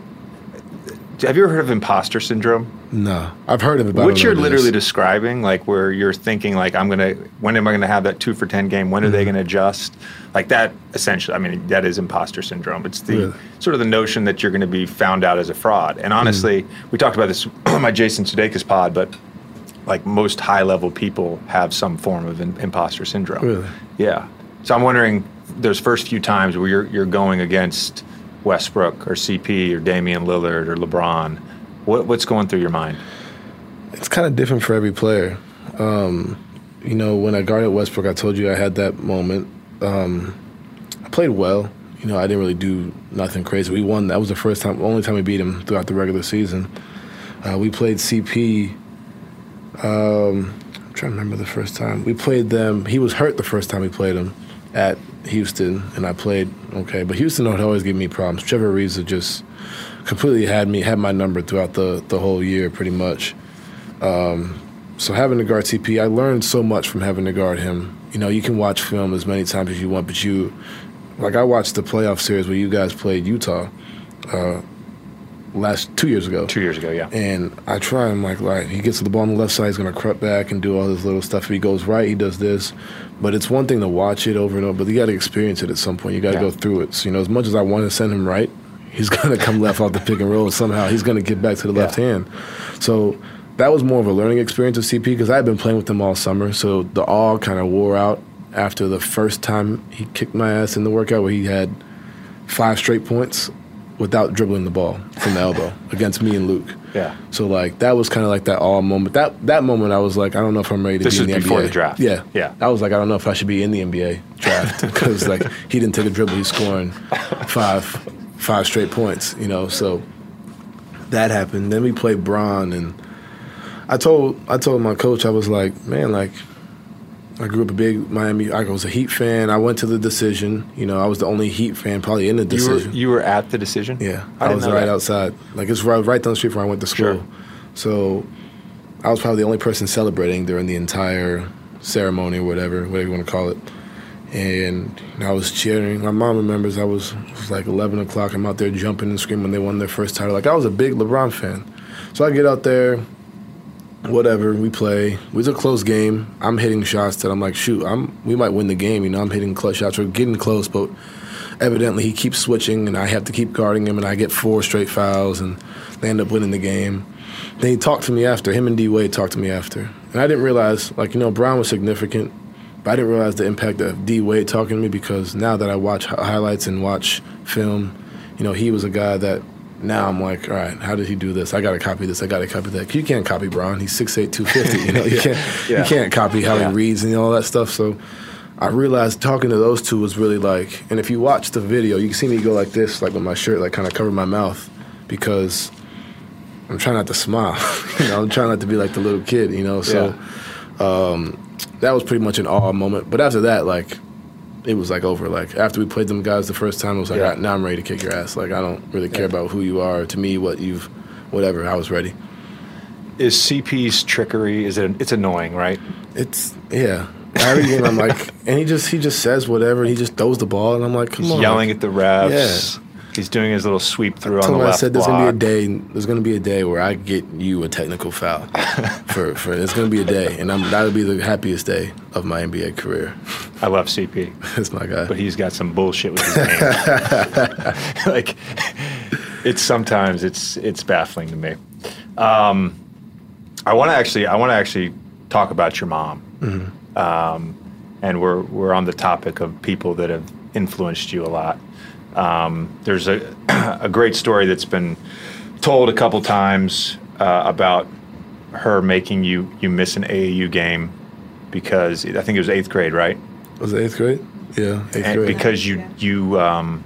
Have you ever heard of imposter syndrome? No, I've heard of it. What you're literally describing, like where you're thinking, like I'm gonna, when am I gonna have that two for ten game? When are mm-hmm. they gonna adjust? Like that, essentially. I mean, that is imposter syndrome. It's the really? sort of the notion that you're going to be found out as a fraud. And honestly, mm-hmm. we talked about this on my Jason Sudeikis pod, but like most high level people have some form of in, imposter syndrome. Really? Yeah. So I'm wondering, those first few times where you're you're going against Westbrook or CP or Damian Lillard or LeBron? What, what's going through your mind? It's kind of different for every player. Um, you know, when I guarded Westbrook, I told you I had that moment. Um, I played well. You know, I didn't really do nothing crazy. We won. That was the first time, only time we beat him throughout the regular season. Uh, we played CP. Um, I'm trying to remember the first time we played them. He was hurt the first time we played him at Houston, and I played okay. But Houston would always give me problems. Trevor Ariza just completely had me had my number throughout the the whole year, pretty much. Um, so having to guard CP, I learned so much from having to guard him. You know, you can watch film as many times as you want, but you, like I watched the playoff series where you guys played Utah. Uh, last two years ago. Two years ago, yeah. And I try him like, right, he gets to the ball on the left side, he's gonna cut back and do all this little stuff. If he goes right, he does this. But it's one thing to watch it over and over, but you got to experience it at some point. You got to yeah. go through it. So you know, as much as I want to send him right, he's gonna come left off the pick and roll. Somehow he's gonna get back to the yeah. left hand. So that was more of a learning experience with CP because I had been playing with him all summer. So the all kind of wore out after the first time he kicked my ass in the workout where he had five straight points without dribbling the ball from the elbow against me and Luke. Yeah. So like that was kind of like that all moment. That that moment I was like, I don't know if I'm ready to this be in the before NBA. the draft. Yeah. Yeah. I was like, I don't know if I should be in the NBA draft because like he didn't take a dribble, he's scoring five five straight points. You know, so that happened. Then we played Bron and. I told I told my coach I was like, man, like I grew up a big Miami. I was a Heat fan. I went to the decision. You know, I was the only Heat fan probably in the decision. You were, you were at the decision. Yeah, I, I was right that. outside. Like it's right, right down the street from where I went to school. Sure. So I was probably the only person celebrating during the entire ceremony or whatever, whatever you want to call it. And I was cheering. My mom remembers I was it was like 11 o'clock. I'm out there jumping and screaming when they won their first title. Like I was a big LeBron fan. So I get out there whatever we play. It was a close game. I'm hitting shots that I'm like, shoot, I'm we might win the game. You know, I'm hitting clutch shots. We're getting close, but evidently he keeps switching, and I have to keep guarding him, and I get four straight fouls, and they end up winning the game. Then he talked to me after. Him and D Wade talked to me after, and I didn't realize, like you know, Brown was significant, but I didn't realize the impact of D Wade talking to me because now that I watch highlights and watch film, you know, he was a guy that now I'm like, all right, how did he do this? I got to copy this. I got to copy that. You can't copy Bron. He's 6'8", 250. You know, you can't yeah. you can't copy how yeah. he reads and all that stuff. So I realized talking to those two was really like, and if you watch the video, you can see me go like this, like with my shirt, like kind of cover my mouth because I'm trying not to smile. you know, I'm trying not to be like the little kid. You know, so yeah. um, that was pretty much an awe moment. But after that, like it was like over. Like after we played them guys the first time, it was like, yeah. right, now I'm ready to kick your ass. Like I don't really care yeah. about who you are. To me, what you've, whatever. I was ready. Is CP's trickery? Is it? It's annoying, right? It's yeah. Every game, I'm like, and he just he just says whatever. he just throws the ball, and I'm like, come He's on, yelling at the refs. Yeah. He's doing his little sweep through I on the left. I said there's block. gonna be a day. There's gonna be a day where I get you a technical foul. for for it's gonna be a day, and I'm that'll be the happiest day of my NBA career. I love CP. That's my guy. But he's got some bullshit with his name. like it's sometimes it's it's baffling to me. Um, I want to actually I want to actually talk about your mom. Mm-hmm. Um, and we're we're on the topic of people that have influenced you a lot. Um, there's a, a great story that's been told a couple times uh, about her making you you miss an AAU game because I think it was eighth grade, right? Was it eighth grade? Yeah, eighth and grade. Because you you um,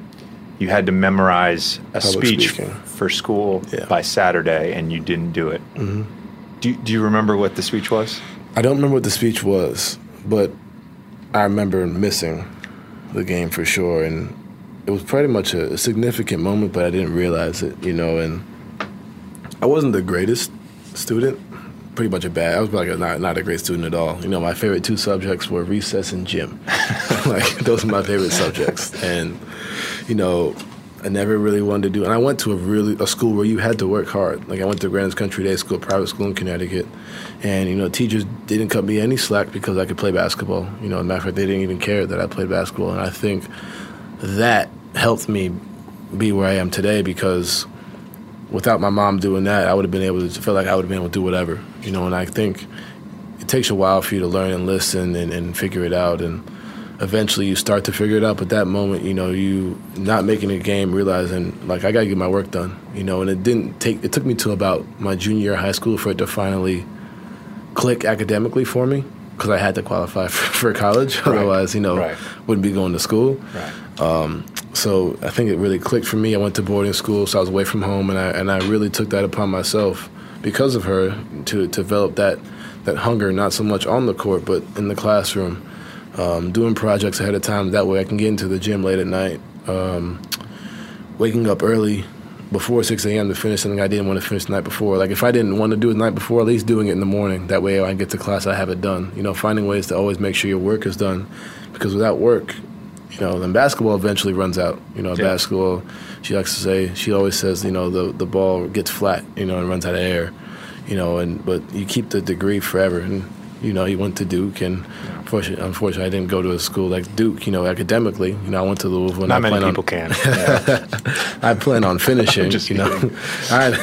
you had to memorize a Public speech speaking. for school Yeah. by Saturday, and you didn't do it. hmm Do Do you remember what the speech was? I don't remember what the speech was, but I remember missing the game for sure, and it was pretty much a significant moment, but I didn't realize it, you know. And I wasn't the greatest student, pretty much a bad. I was like a, not not a great student at all. You know, my favorite two subjects were recess and gym. like those are my favorite subjects, and you know. I never really wanted to do, and I went to a really a school where you had to work hard. Like I went to Greenwich Country Day School, private school in Connecticut, and you know teachers didn't cut me any slack because I could play basketball. You know, as a matter of fact, they didn't even care that I played basketball, and I think that helped me be where I am today because without my mom doing that, I would have been able to feel like I would have been able to do whatever, you know. And I think it takes a while for you to learn and listen and, and figure it out. And eventually you start to figure it out. But that moment, you know, you not making a game, realizing like I got to get my work done, you know, and it didn't take. It took me to about my junior year of high school for it to finally click academically for me because I had to qualify for, for college. Right. Otherwise, you know, Right. wouldn't be going to school. Right. Um, so I think it really clicked for me. I went to boarding school, so I was away from home, and I and I really took that upon myself because of her to, to develop that that hunger, not so much on the court, but in the classroom, um, doing projects ahead of time. That way, I can get into the gym late at night, um, waking up early before 6 a.m. to finish something I didn't want to finish the night before. Like if I didn't want to do it the night before, at least doing it in the morning. That way, I get to class, I have it done. You know, finding ways to always make sure your work is done, because without work, you know, then basketball eventually runs out. You know, Yeah. basketball. She likes to say. She always says, you know, the the ball gets flat. You know, and runs out of air. You know, and but you keep the degree forever. And you know, he went to Duke, and unfortunately, unfortunately, I didn't go to a school like Duke. You know, academically. You know, I went to Louisville. and Not I many plan on- people can. Yeah. I plan on finishing. just you know, I,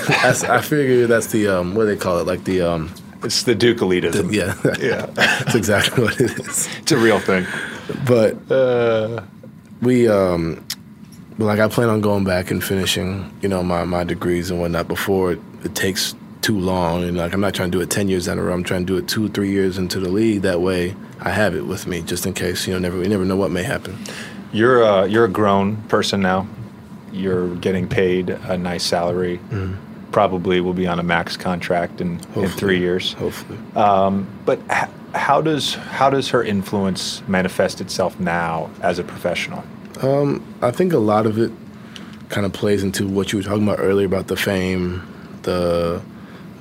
I figure that's the um, what do they call it? Like the um, it's the Duke elitism. yeah, Yeah. that's exactly what it is. It's a real thing. But Uh, we um, like I plan on going back and finishing, you know, my my degrees and whatnot before it, it takes too long. And like I'm not trying to do it ten years down the road. I'm trying to do it two, three years into the league. That way, I have it with me just in case. You know, never we never know what may happen. You're a, you're a grown person now. You're getting paid a nice salary. Probably will be on a max contract in, in three years. Hopefully. Um, but h- how does how does her influence manifest itself now as a professional? Um, I think a lot of it kind of plays into what you were talking about earlier about the fame, the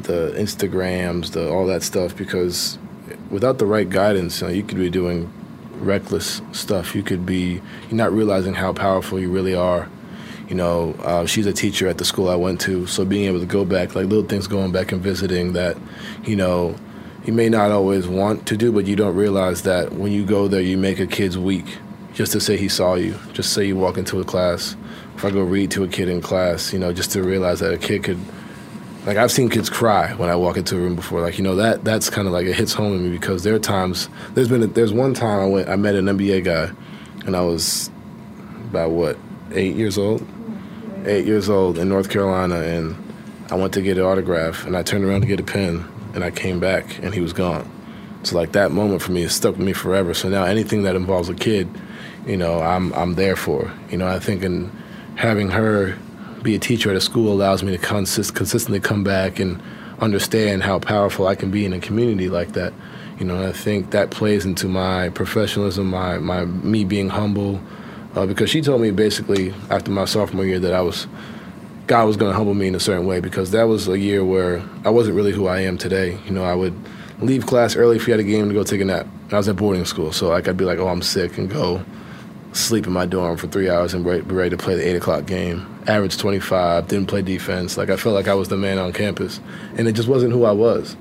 the Instagrams, the all that stuff. Because without the right guidance, you, know, you could be doing reckless stuff. You could be you're not realizing how powerful you really are. You know, uh, she's a teacher at the school I went to, so being able to go back, like little things, going back and visiting that, you know, you may not always want to do, but you don't realize that when you go there, you make a kid's week just to say he saw you. Just say you walk into a class. If I go read to a kid in class, you know, just to realize that a kid could, like I've seen kids cry when I walk into a room before. Like you know that that's kind of like it hits home with me because there are times. There's been a, there's one time I went I met an NBA guy, and I was about what eight years old, eight years old in North Carolina, and I went to get an autograph, and I turned around to get a pen, and I came back, and he was gone. So like that moment for me has stuck with me forever. So now anything that involves a kid, you know, I'm I'm there for. You know, I think in having her be a teacher at a school allows me to consist, consistently come back and understand how powerful I can be in a community like that. You know, I think that plays into my professionalism, my my me being humble, uh, because she told me basically after my sophomore year that I was God was going to humble me in a certain way because that was a year where I wasn't really who I am today. You know, I would leave class early if we had a game to go take a nap. I was at boarding school, so like I'd be like, "Oh, I'm sick," and go sleep in my dorm for three hours and be ready to play the eight o'clock game. Average 25, didn't play defense. Like I felt like I was the man on campus, and it just wasn't who I was.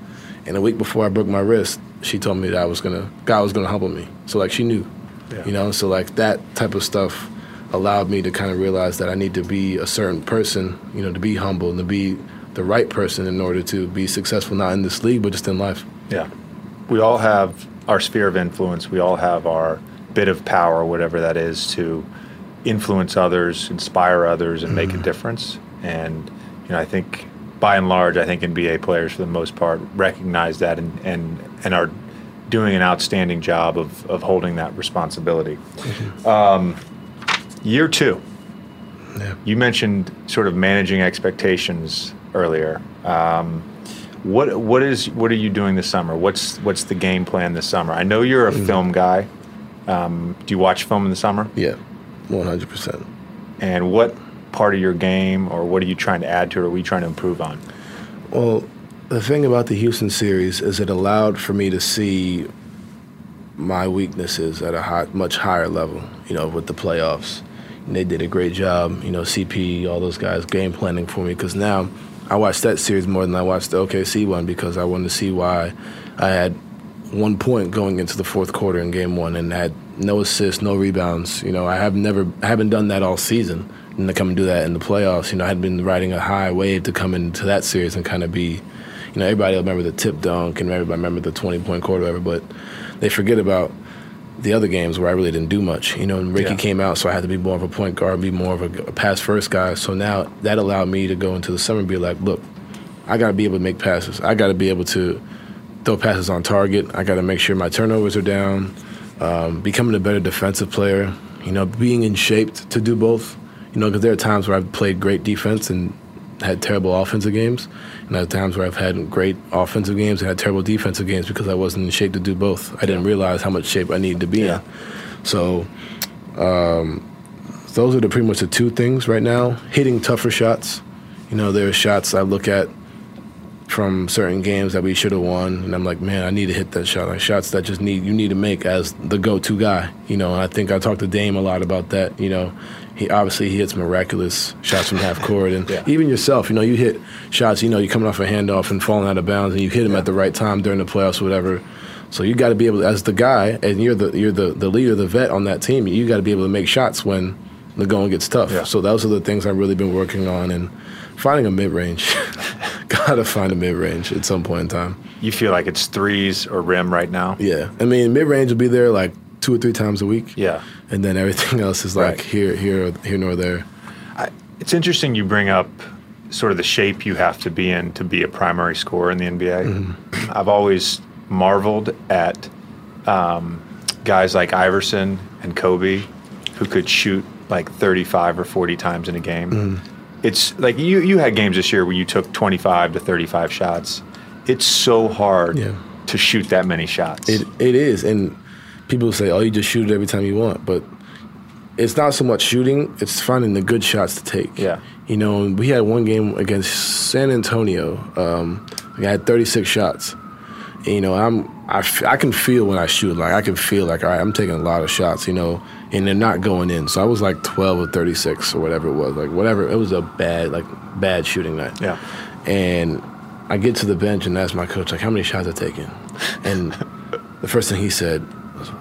And a week before I broke my wrist, she told me that I was gonna, God was gonna humble me. So like she knew, Yeah. you know. So like that type of stuff allowed me to kind of realize that I need to be a certain person, you know, to be humble and to be the right person in order to be successful, not in this league, but just in life. Yeah. We all have our sphere of influence. We all have our bit of power, whatever that is, to influence others, inspire others, and make a mm-hmm. difference. And you know, I think by and large, I think NBA players, for the most part, recognize that and and, and are doing an outstanding job of, of holding that responsibility. Um, year two, Yeah. you mentioned sort of managing expectations earlier. Um, what what is what are you doing this summer? What's what's the game plan this summer? I know you're a film guy. Um, do you watch film in the summer? Yeah, 100%. And what part of your game, or what are you trying to add to it, or are we trying to improve on? Well, the thing about the Houston series is it allowed for me to see my weaknesses at a high, much higher level, you know, with the playoffs. And they did a great job, you know, CP, all those guys, game planning for me. Because now I watched that series more than I watched the OKC one because I wanted to see why I had one point going into the fourth quarter in game one and had no assists, no rebounds. You know, I have never, I haven't done that all season. And to come and do that in the playoffs, you know, I had been riding a high wave to come into that series and kind of be, you know, everybody will remember the tip dunk and everybody remember the 20 point quarter, whatever, but they forget about the other games where I really didn't do much. You know, and Ricky Yeah. came out, so I had to be more of a point guard, be more of a, a pass first guy. So now that allowed me to go into the summer and be like, look, I got to be able to make passes. I got to be able to throw passes on target. I got to make sure my turnovers are down. Um, becoming a better defensive player. You know, being in shape to do both. You know, because there are times where I've played great defense and had terrible offensive games, and there are times where I've had great offensive games and had terrible defensive games because I wasn't in shape to do both. I didn't realize how much shape I needed to be Yeah. in. So, um, those are the pretty much the two things right now. Hitting tougher shots. You know, there are shots I look at from certain games that we should have won, and I'm like, man, I need to hit that shot. Like shots that just need you need to make as the go-to guy. You know, and I think I talked to Dame a lot about that. You know, he obviously he hits miraculous shots from half court, and Yeah. even yourself, you know, you hit shots. You know, you're coming off a handoff and falling out of bounds, and you hit them Yeah. at the right time during the playoffs or whatever. So you got to be able, to, as the guy, and you're the you're the the leader, the vet on that team. You got to be able to make shots when the going gets tough. Yeah. So those are the things I've really been working on, and finding a mid range. Gotta find a mid range at some point in time. You feel like it's threes or rim right now? Yeah, I mean mid range will be there like two or three times a week. Yeah. and then everything else is like Right. here, here, here nor there. I, it's interesting you bring up sort of the shape you have to be in to be a primary scorer in the NBA. I've always marveled at um, guys like Iverson and Kobe who could shoot like 35 or 40 times in a game. It's like you, you had games this year where you took 25 to 35 shots. It's so hard Yeah. to shoot that many shots. It it is, and people say, "Oh, you just shoot it every time you want," but it's not so much shooting; it's finding the good shots to take. Yeah. you know, we had one game against San Antonio. Um, I had 36 shots. And, you know, I'm I, f- I can feel when I shoot. Like I can feel like all right, I'm taking a lot of shots. You know, and they're not going in. So I was like 12 or 36 or whatever it was. Like whatever, it was a bad like bad shooting night. yeah. And I get to the bench and ask my coach, like, how many shots I taken? And the first thing he said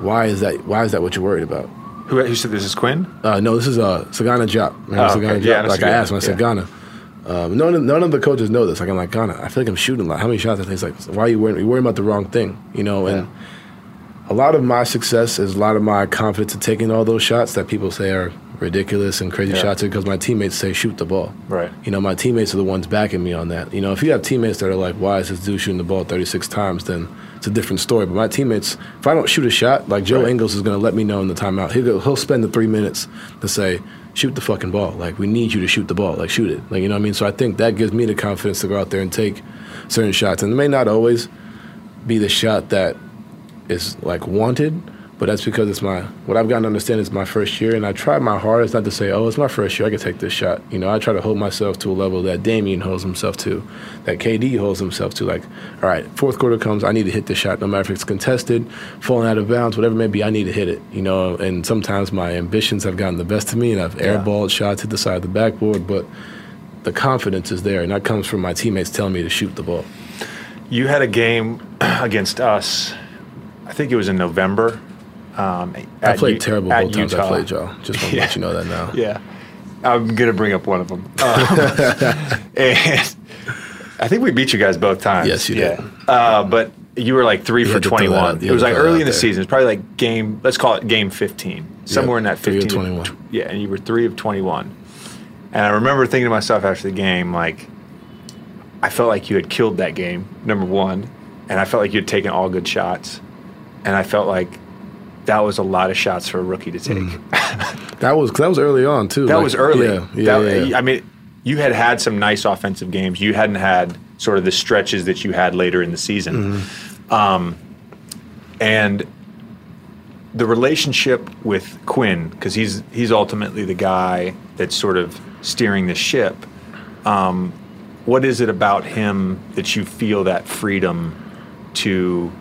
why is that? Why is that what you're worried about? Who, who said this is Quinn? Uh, no, this is uh, Sagana Diop. Remember Oh, Sagana okay. Yeah, like I asked him, I said, Yeah. Ghana. Um, none, of, none of the coaches know this. Like I'm like Ghana. I feel like I'm shooting. a lot. how many shots? I think it's like why are you worrying? You're worrying about the wrong thing, you know. And a lot of my success is a lot of my confidence in taking all those shots that people say are ridiculous and crazy Yeah. shots because my teammates say shoot the ball. Right. You know, my teammates are the ones backing me on that. You know, if you have teammates that are like, why is this dude shooting the ball 36 times, then it's a different story. But my teammates, if I don't shoot a shot, like Joe Right. Ingles is going to let me know in the timeout. He'll, go, he'll spend the three minutes to say, shoot the fucking ball. Like, we need you to shoot the ball. Like, shoot it. Like, you know what I mean? So I think that gives me the confidence to go out there and take certain shots. And it may not always be the shot that is like wanted, but that's because it's my what I've gotten to understand is my first year, and I try my hardest not to say, "Oh, it's my first year, I can take this shot." You know, I try to hold myself to a level that Damian holds himself to, that KD holds himself to. Like, all right, fourth quarter comes, I need to hit this shot, no matter if it's contested, falling out of bounds, whatever it may be, I need to hit it. You know, and sometimes my ambitions have gotten the best of me, and I've Yeah. airballed shots hit the side of the backboard, but the confidence is there, and that comes from my teammates telling me to shoot the ball. You had a game against us. I think it was in November. Um, I played U- terrible both times I played y'all. Just want to Yeah. let you know that now. Yeah, I'm gonna bring up one of them. and I think we beat you guys both times. Yes, you yeah. did. Uh, but you were like three for throw that 21. out- It was like early in the there. season. It's probably like game. Let's call it game 15, somewhere in that three 15. of to 21. tw- yeah, and you were three of 21. And I remember thinking to myself after the game, like, I felt like you had killed that game. Number one, and I felt like you had taken all good shots, and I felt like that was a lot of shots for a rookie to take. Mm. That was that was early on too. That Like, was early. Yeah, yeah, That- yeah. I mean, you had had some nice offensive games. You hadn't had sort of the stretches that you had later in the season. Mm-hmm. Um, and the relationship with Quinn, because he's he's ultimately the guy that's sort of steering the ship. Um, what is it about him that you feel that freedom to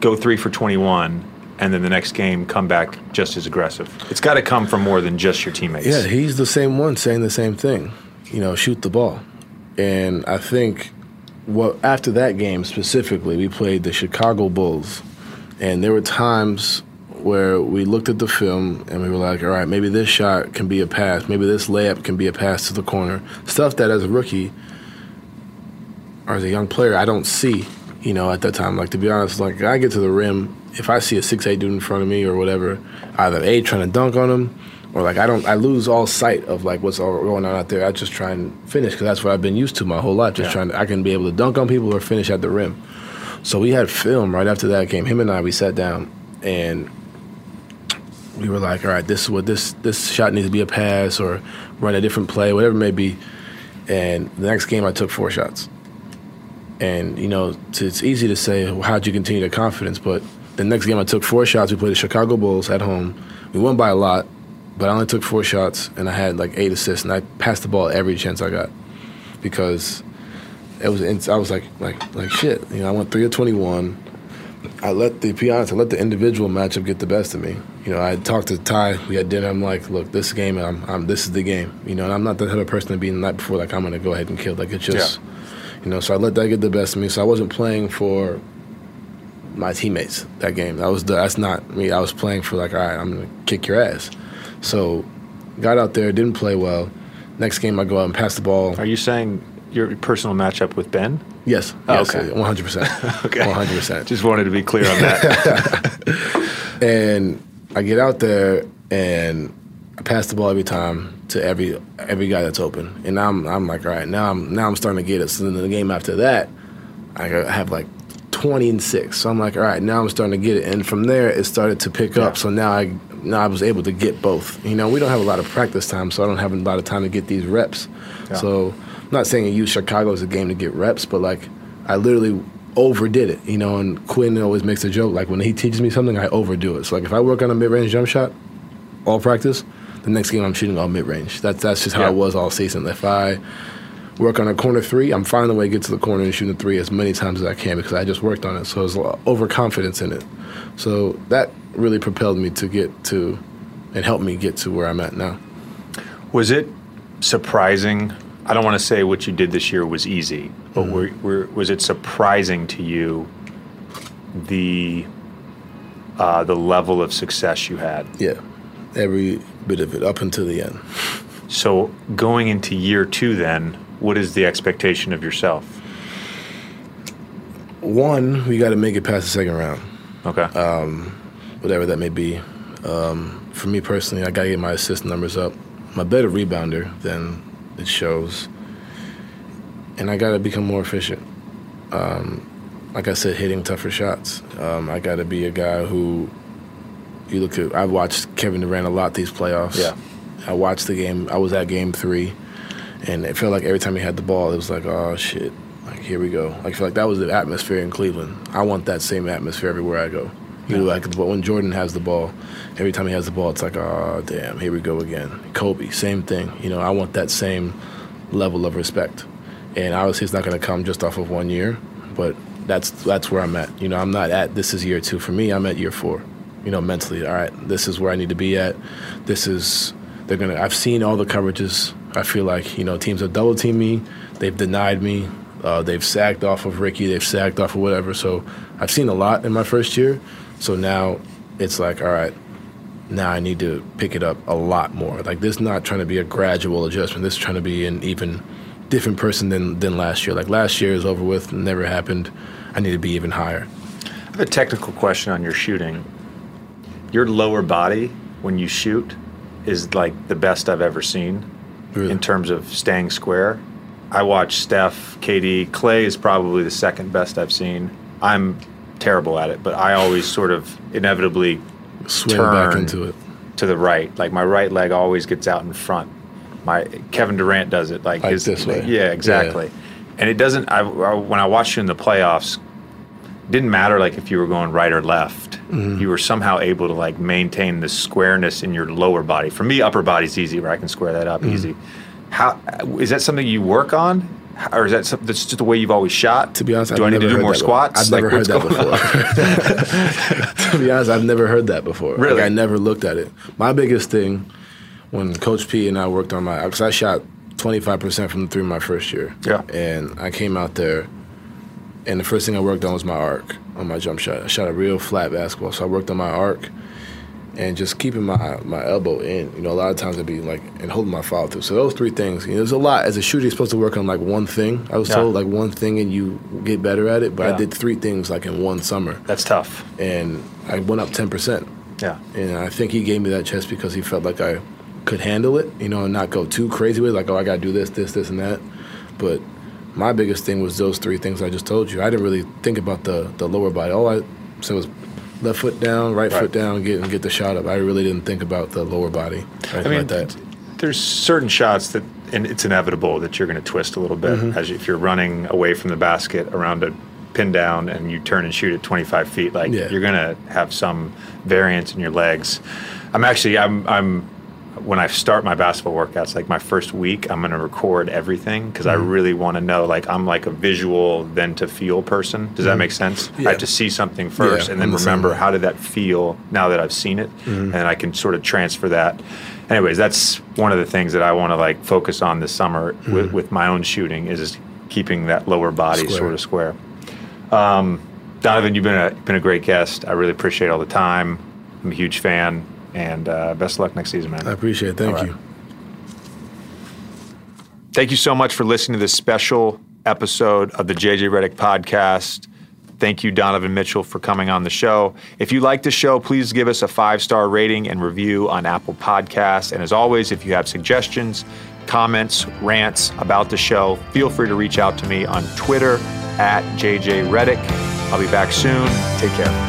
go three for 21 and then the next game come back just as aggressive? It's got to come from more than just your teammates. Yeah, he's the same one saying the same thing. You know, shoot the ball. And I think what after that game specifically, we played the Chicago Bulls, and there were times where we looked at the film and we were like, all right, maybe this shot can be a pass, maybe this layup can be a pass to the corner. Stuff that as a rookie or as a young player I don't see, you know, at that time. Like to be honest, like I get to the rim if I see a six eight dude in front of me or whatever, either a trying to dunk on him, or like I don't I lose all sight of like what's all going on out there. I just try and finish because that's what I've been used to my whole life. Just Yeah. trying to I can be able to dunk on people or finish at the rim. So we had film right after that game. Him and I we sat down and we were like, all right, this is what this this shot needs to be a pass or run a different play, whatever it may be. And the next game I took four shots. And you know, it's, easy to say, well, how'd you continue the confidence? But the next game I took four shots. We played the Chicago Bulls at home. We won by a lot, but I only took four shots and I had like eight assists and I passed the ball every chance I got because it was. I was like, like, like shit. You know, I went three of twenty-one. I let the, be honest, I let the individual matchup get the best of me. You know, I talked to Ty. We had dinner. I'm like, look, this game, I'm, I'm, this is the game. You know, and I'm not the type of person to be the night before like I'm gonna go ahead and kill. Like it's just, yeah. you know. So I let that get the best of me. So I wasn't playing for my teammates that game. That was the, that's not me. I was playing for like, all right, I'm gonna kick your ass. So got out there, didn't play well. Next game, I go out and pass the ball. Are you saying your personal matchup with Ben? Yes, Oh, yes, okay. 100. percent Okay. 100. percent Just wanted to be clear on that. And I get out there and I pass the ball every time to every every guy that's open. And I'm I'm like, all right, now I'm now I'm starting to get it. So then the game after that, I have like 20 and six. So I'm like, all right, now I'm starting to get it. And from there, it started to pick up. So now I now I was able to get both. You know, we don't have a lot of practice time, so I don't have a lot of time to get these reps. Yeah. So I'm not saying I use Chicago as a game to get reps, but like I literally overdid it. You know, and Quinn always makes a joke like when he teaches me something, I overdo it. So like if I work on a mid range jump shot, all practice, the next game I'm shooting all mid range. That's that's just how Yeah. it was all season. If I work on a corner three, I'm finding a way to get to the corner and shoot the three as many times as I can because I just worked on it. So there's a overconfidence in it. So that really propelled me to get to and helped me get to where I'm at now. Was it surprising? I don't want to say what you did this year was easy, but Mm-hmm. were, were, was it surprising to you the uh, the level of success you had? Yeah, every bit of it up until the end. So going into year two, then, what is the expectation of yourself? One, we got to make it past the second round. Okay. whatever that may be. Um, for me personally, I gotta get my assist numbers up. I'm a better rebounder than it shows, and I gotta become more efficient. Um, like I said, hitting tougher shots. Um, I gotta be a guy who you look at. I've watched Kevin Durant a lot these playoffs. Yeah. I watched the game. I was at game three, and it felt like every time he had the ball, it was like, oh shit, like here we go. Like, I feel like that was the atmosphere in Cleveland. I want that same atmosphere everywhere I go. You know, like but when Jordan has the ball, every time he has the ball, it's like, oh damn, here we go again. Kobe, same thing. You know, I want that same level of respect, and obviously it's not going to come just off of one year, but that's that's where I'm at. You know, I'm not at this is year two for me. I'm at year four. You know, mentally, all right, this is where I need to be at. This is they're gonna. I've seen all the coverages. I feel like you know teams have double teamed me. They've denied me. Uh, they've sacked off of Ricky. They've sacked off of whatever. So I've seen a lot in my first year. So now it's like, all right, now I need to pick it up a lot more. Like this, is not trying to be a gradual adjustment. This is trying to be an even different person than than last year. Like last year is over with, never happened. I need to be even higher. I have a technical question on your shooting. Your lower body, when you shoot, is like the best I've ever seen Really? in terms of staying square. I watch Steph, KD, Clay is probably the second best I've seen. I'm terrible at it, but I always sort of inevitably Swing back into it. to the right. Like my right leg always gets out in front. My Kevin Durant does it like, Like his, this way. Yeah, exactly. And it doesn't. I, I when I watched you in the playoffs, didn't matter like if you were going right or left. Mm-hmm. You were somehow able to like maintain the squareness in your lower body. For me, upper body's easy, where I can square that up Mm-hmm. easy. How is that something you work on? Or is that something that's just the way you've always shot? To be honest, do I've I need to do more squats? I've never Like, heard that before. to be honest, I've never heard that before. Like, Really? I never looked at it. My biggest thing when Coach P and I worked on my, because I shot 25% from the three my first year. Yeah. And I came out there, and the first thing I worked on was my arc on my jump shot. I shot a real flat basketball, so I worked on my arc. and just keeping my my elbow in. You know, a lot of times I'd be like and holding my follow through. So those three things. You know, there's a lot as a shooter. You're supposed to work on like one thing. I was Yeah. told like one thing and you get better at it. But Yeah. I did three things like in one summer, That's tough. and I went up ten percent. Yeah. And I think he gave me that chest because he felt like I could handle it, you know, and not go too crazy with it, like, oh, I got to do this, this, this, and that. But my biggest thing was those three things I just told you. I didn't really think about the, the lower body. All I said was left foot down, right, Right. foot down, get and get the shot up. I really didn't think about the lower body I mean, like that. there's certain shots that, and it's inevitable that you're going to twist a little bit Mm-hmm. as you, if you're running away from the basket around a pin down and you turn and shoot at 25 feet. Like Yeah. you're going to have some variance in your legs. I'm actually, I'm, I'm, when I start my basketball workouts, like my first week, I'm going to record everything because I Mm-hmm. really want to know. Like I'm like a visual then to feel person. Does that make sense? I Mm-hmm. Have to see something first Yeah, and then the remember how did that feel now that I've seen it, Mm-hmm. and I can sort of transfer that. Anyways, that's one of the things that I want to like focus on this summer with, with my own shooting is keeping that lower body Square. sort of square. Um, Donovan, you've been a been a great guest. I really appreciate all the time. I'm a huge fan, and uh, best of luck next season, man. I appreciate it. Thank right. you. Thank you so much for listening to this special episode of the JJ Redick podcast. Thank you, Donovan Mitchell, for coming on the show. If you like the show, please give us a five star rating and review on Apple Podcasts. And as always, if you have suggestions, comments, rants about the show, feel free to reach out to me on Twitter at JJ Redick. I'll be back soon. Take care.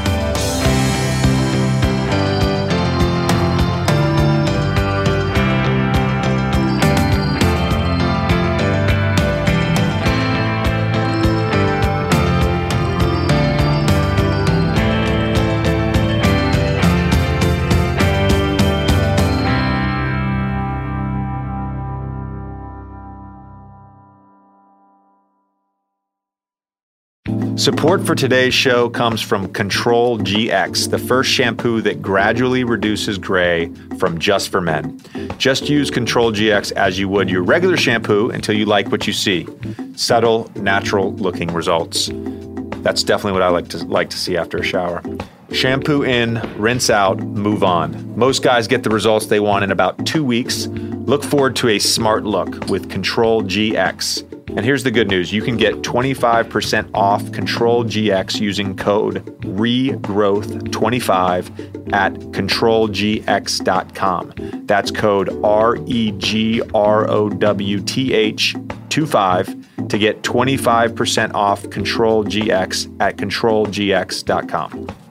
Support for today's show comes from Control GX, the first shampoo that gradually reduces gray from just for men. Just use Control GX as you would your regular shampoo until you like what you see. Subtle, natural looking results. That's definitely what I like to like to see after a shower. Shampoo in, rinse out, move on. Most guys get the results they want in about 2 weeks. Look forward to a smart look with Control GX. And here's the good news you can get 25% off Control GX using code REGROWTH25 at controlgx.com. That's code R E G R O W T H 25 to get 25% off Control GX at controlgx.com.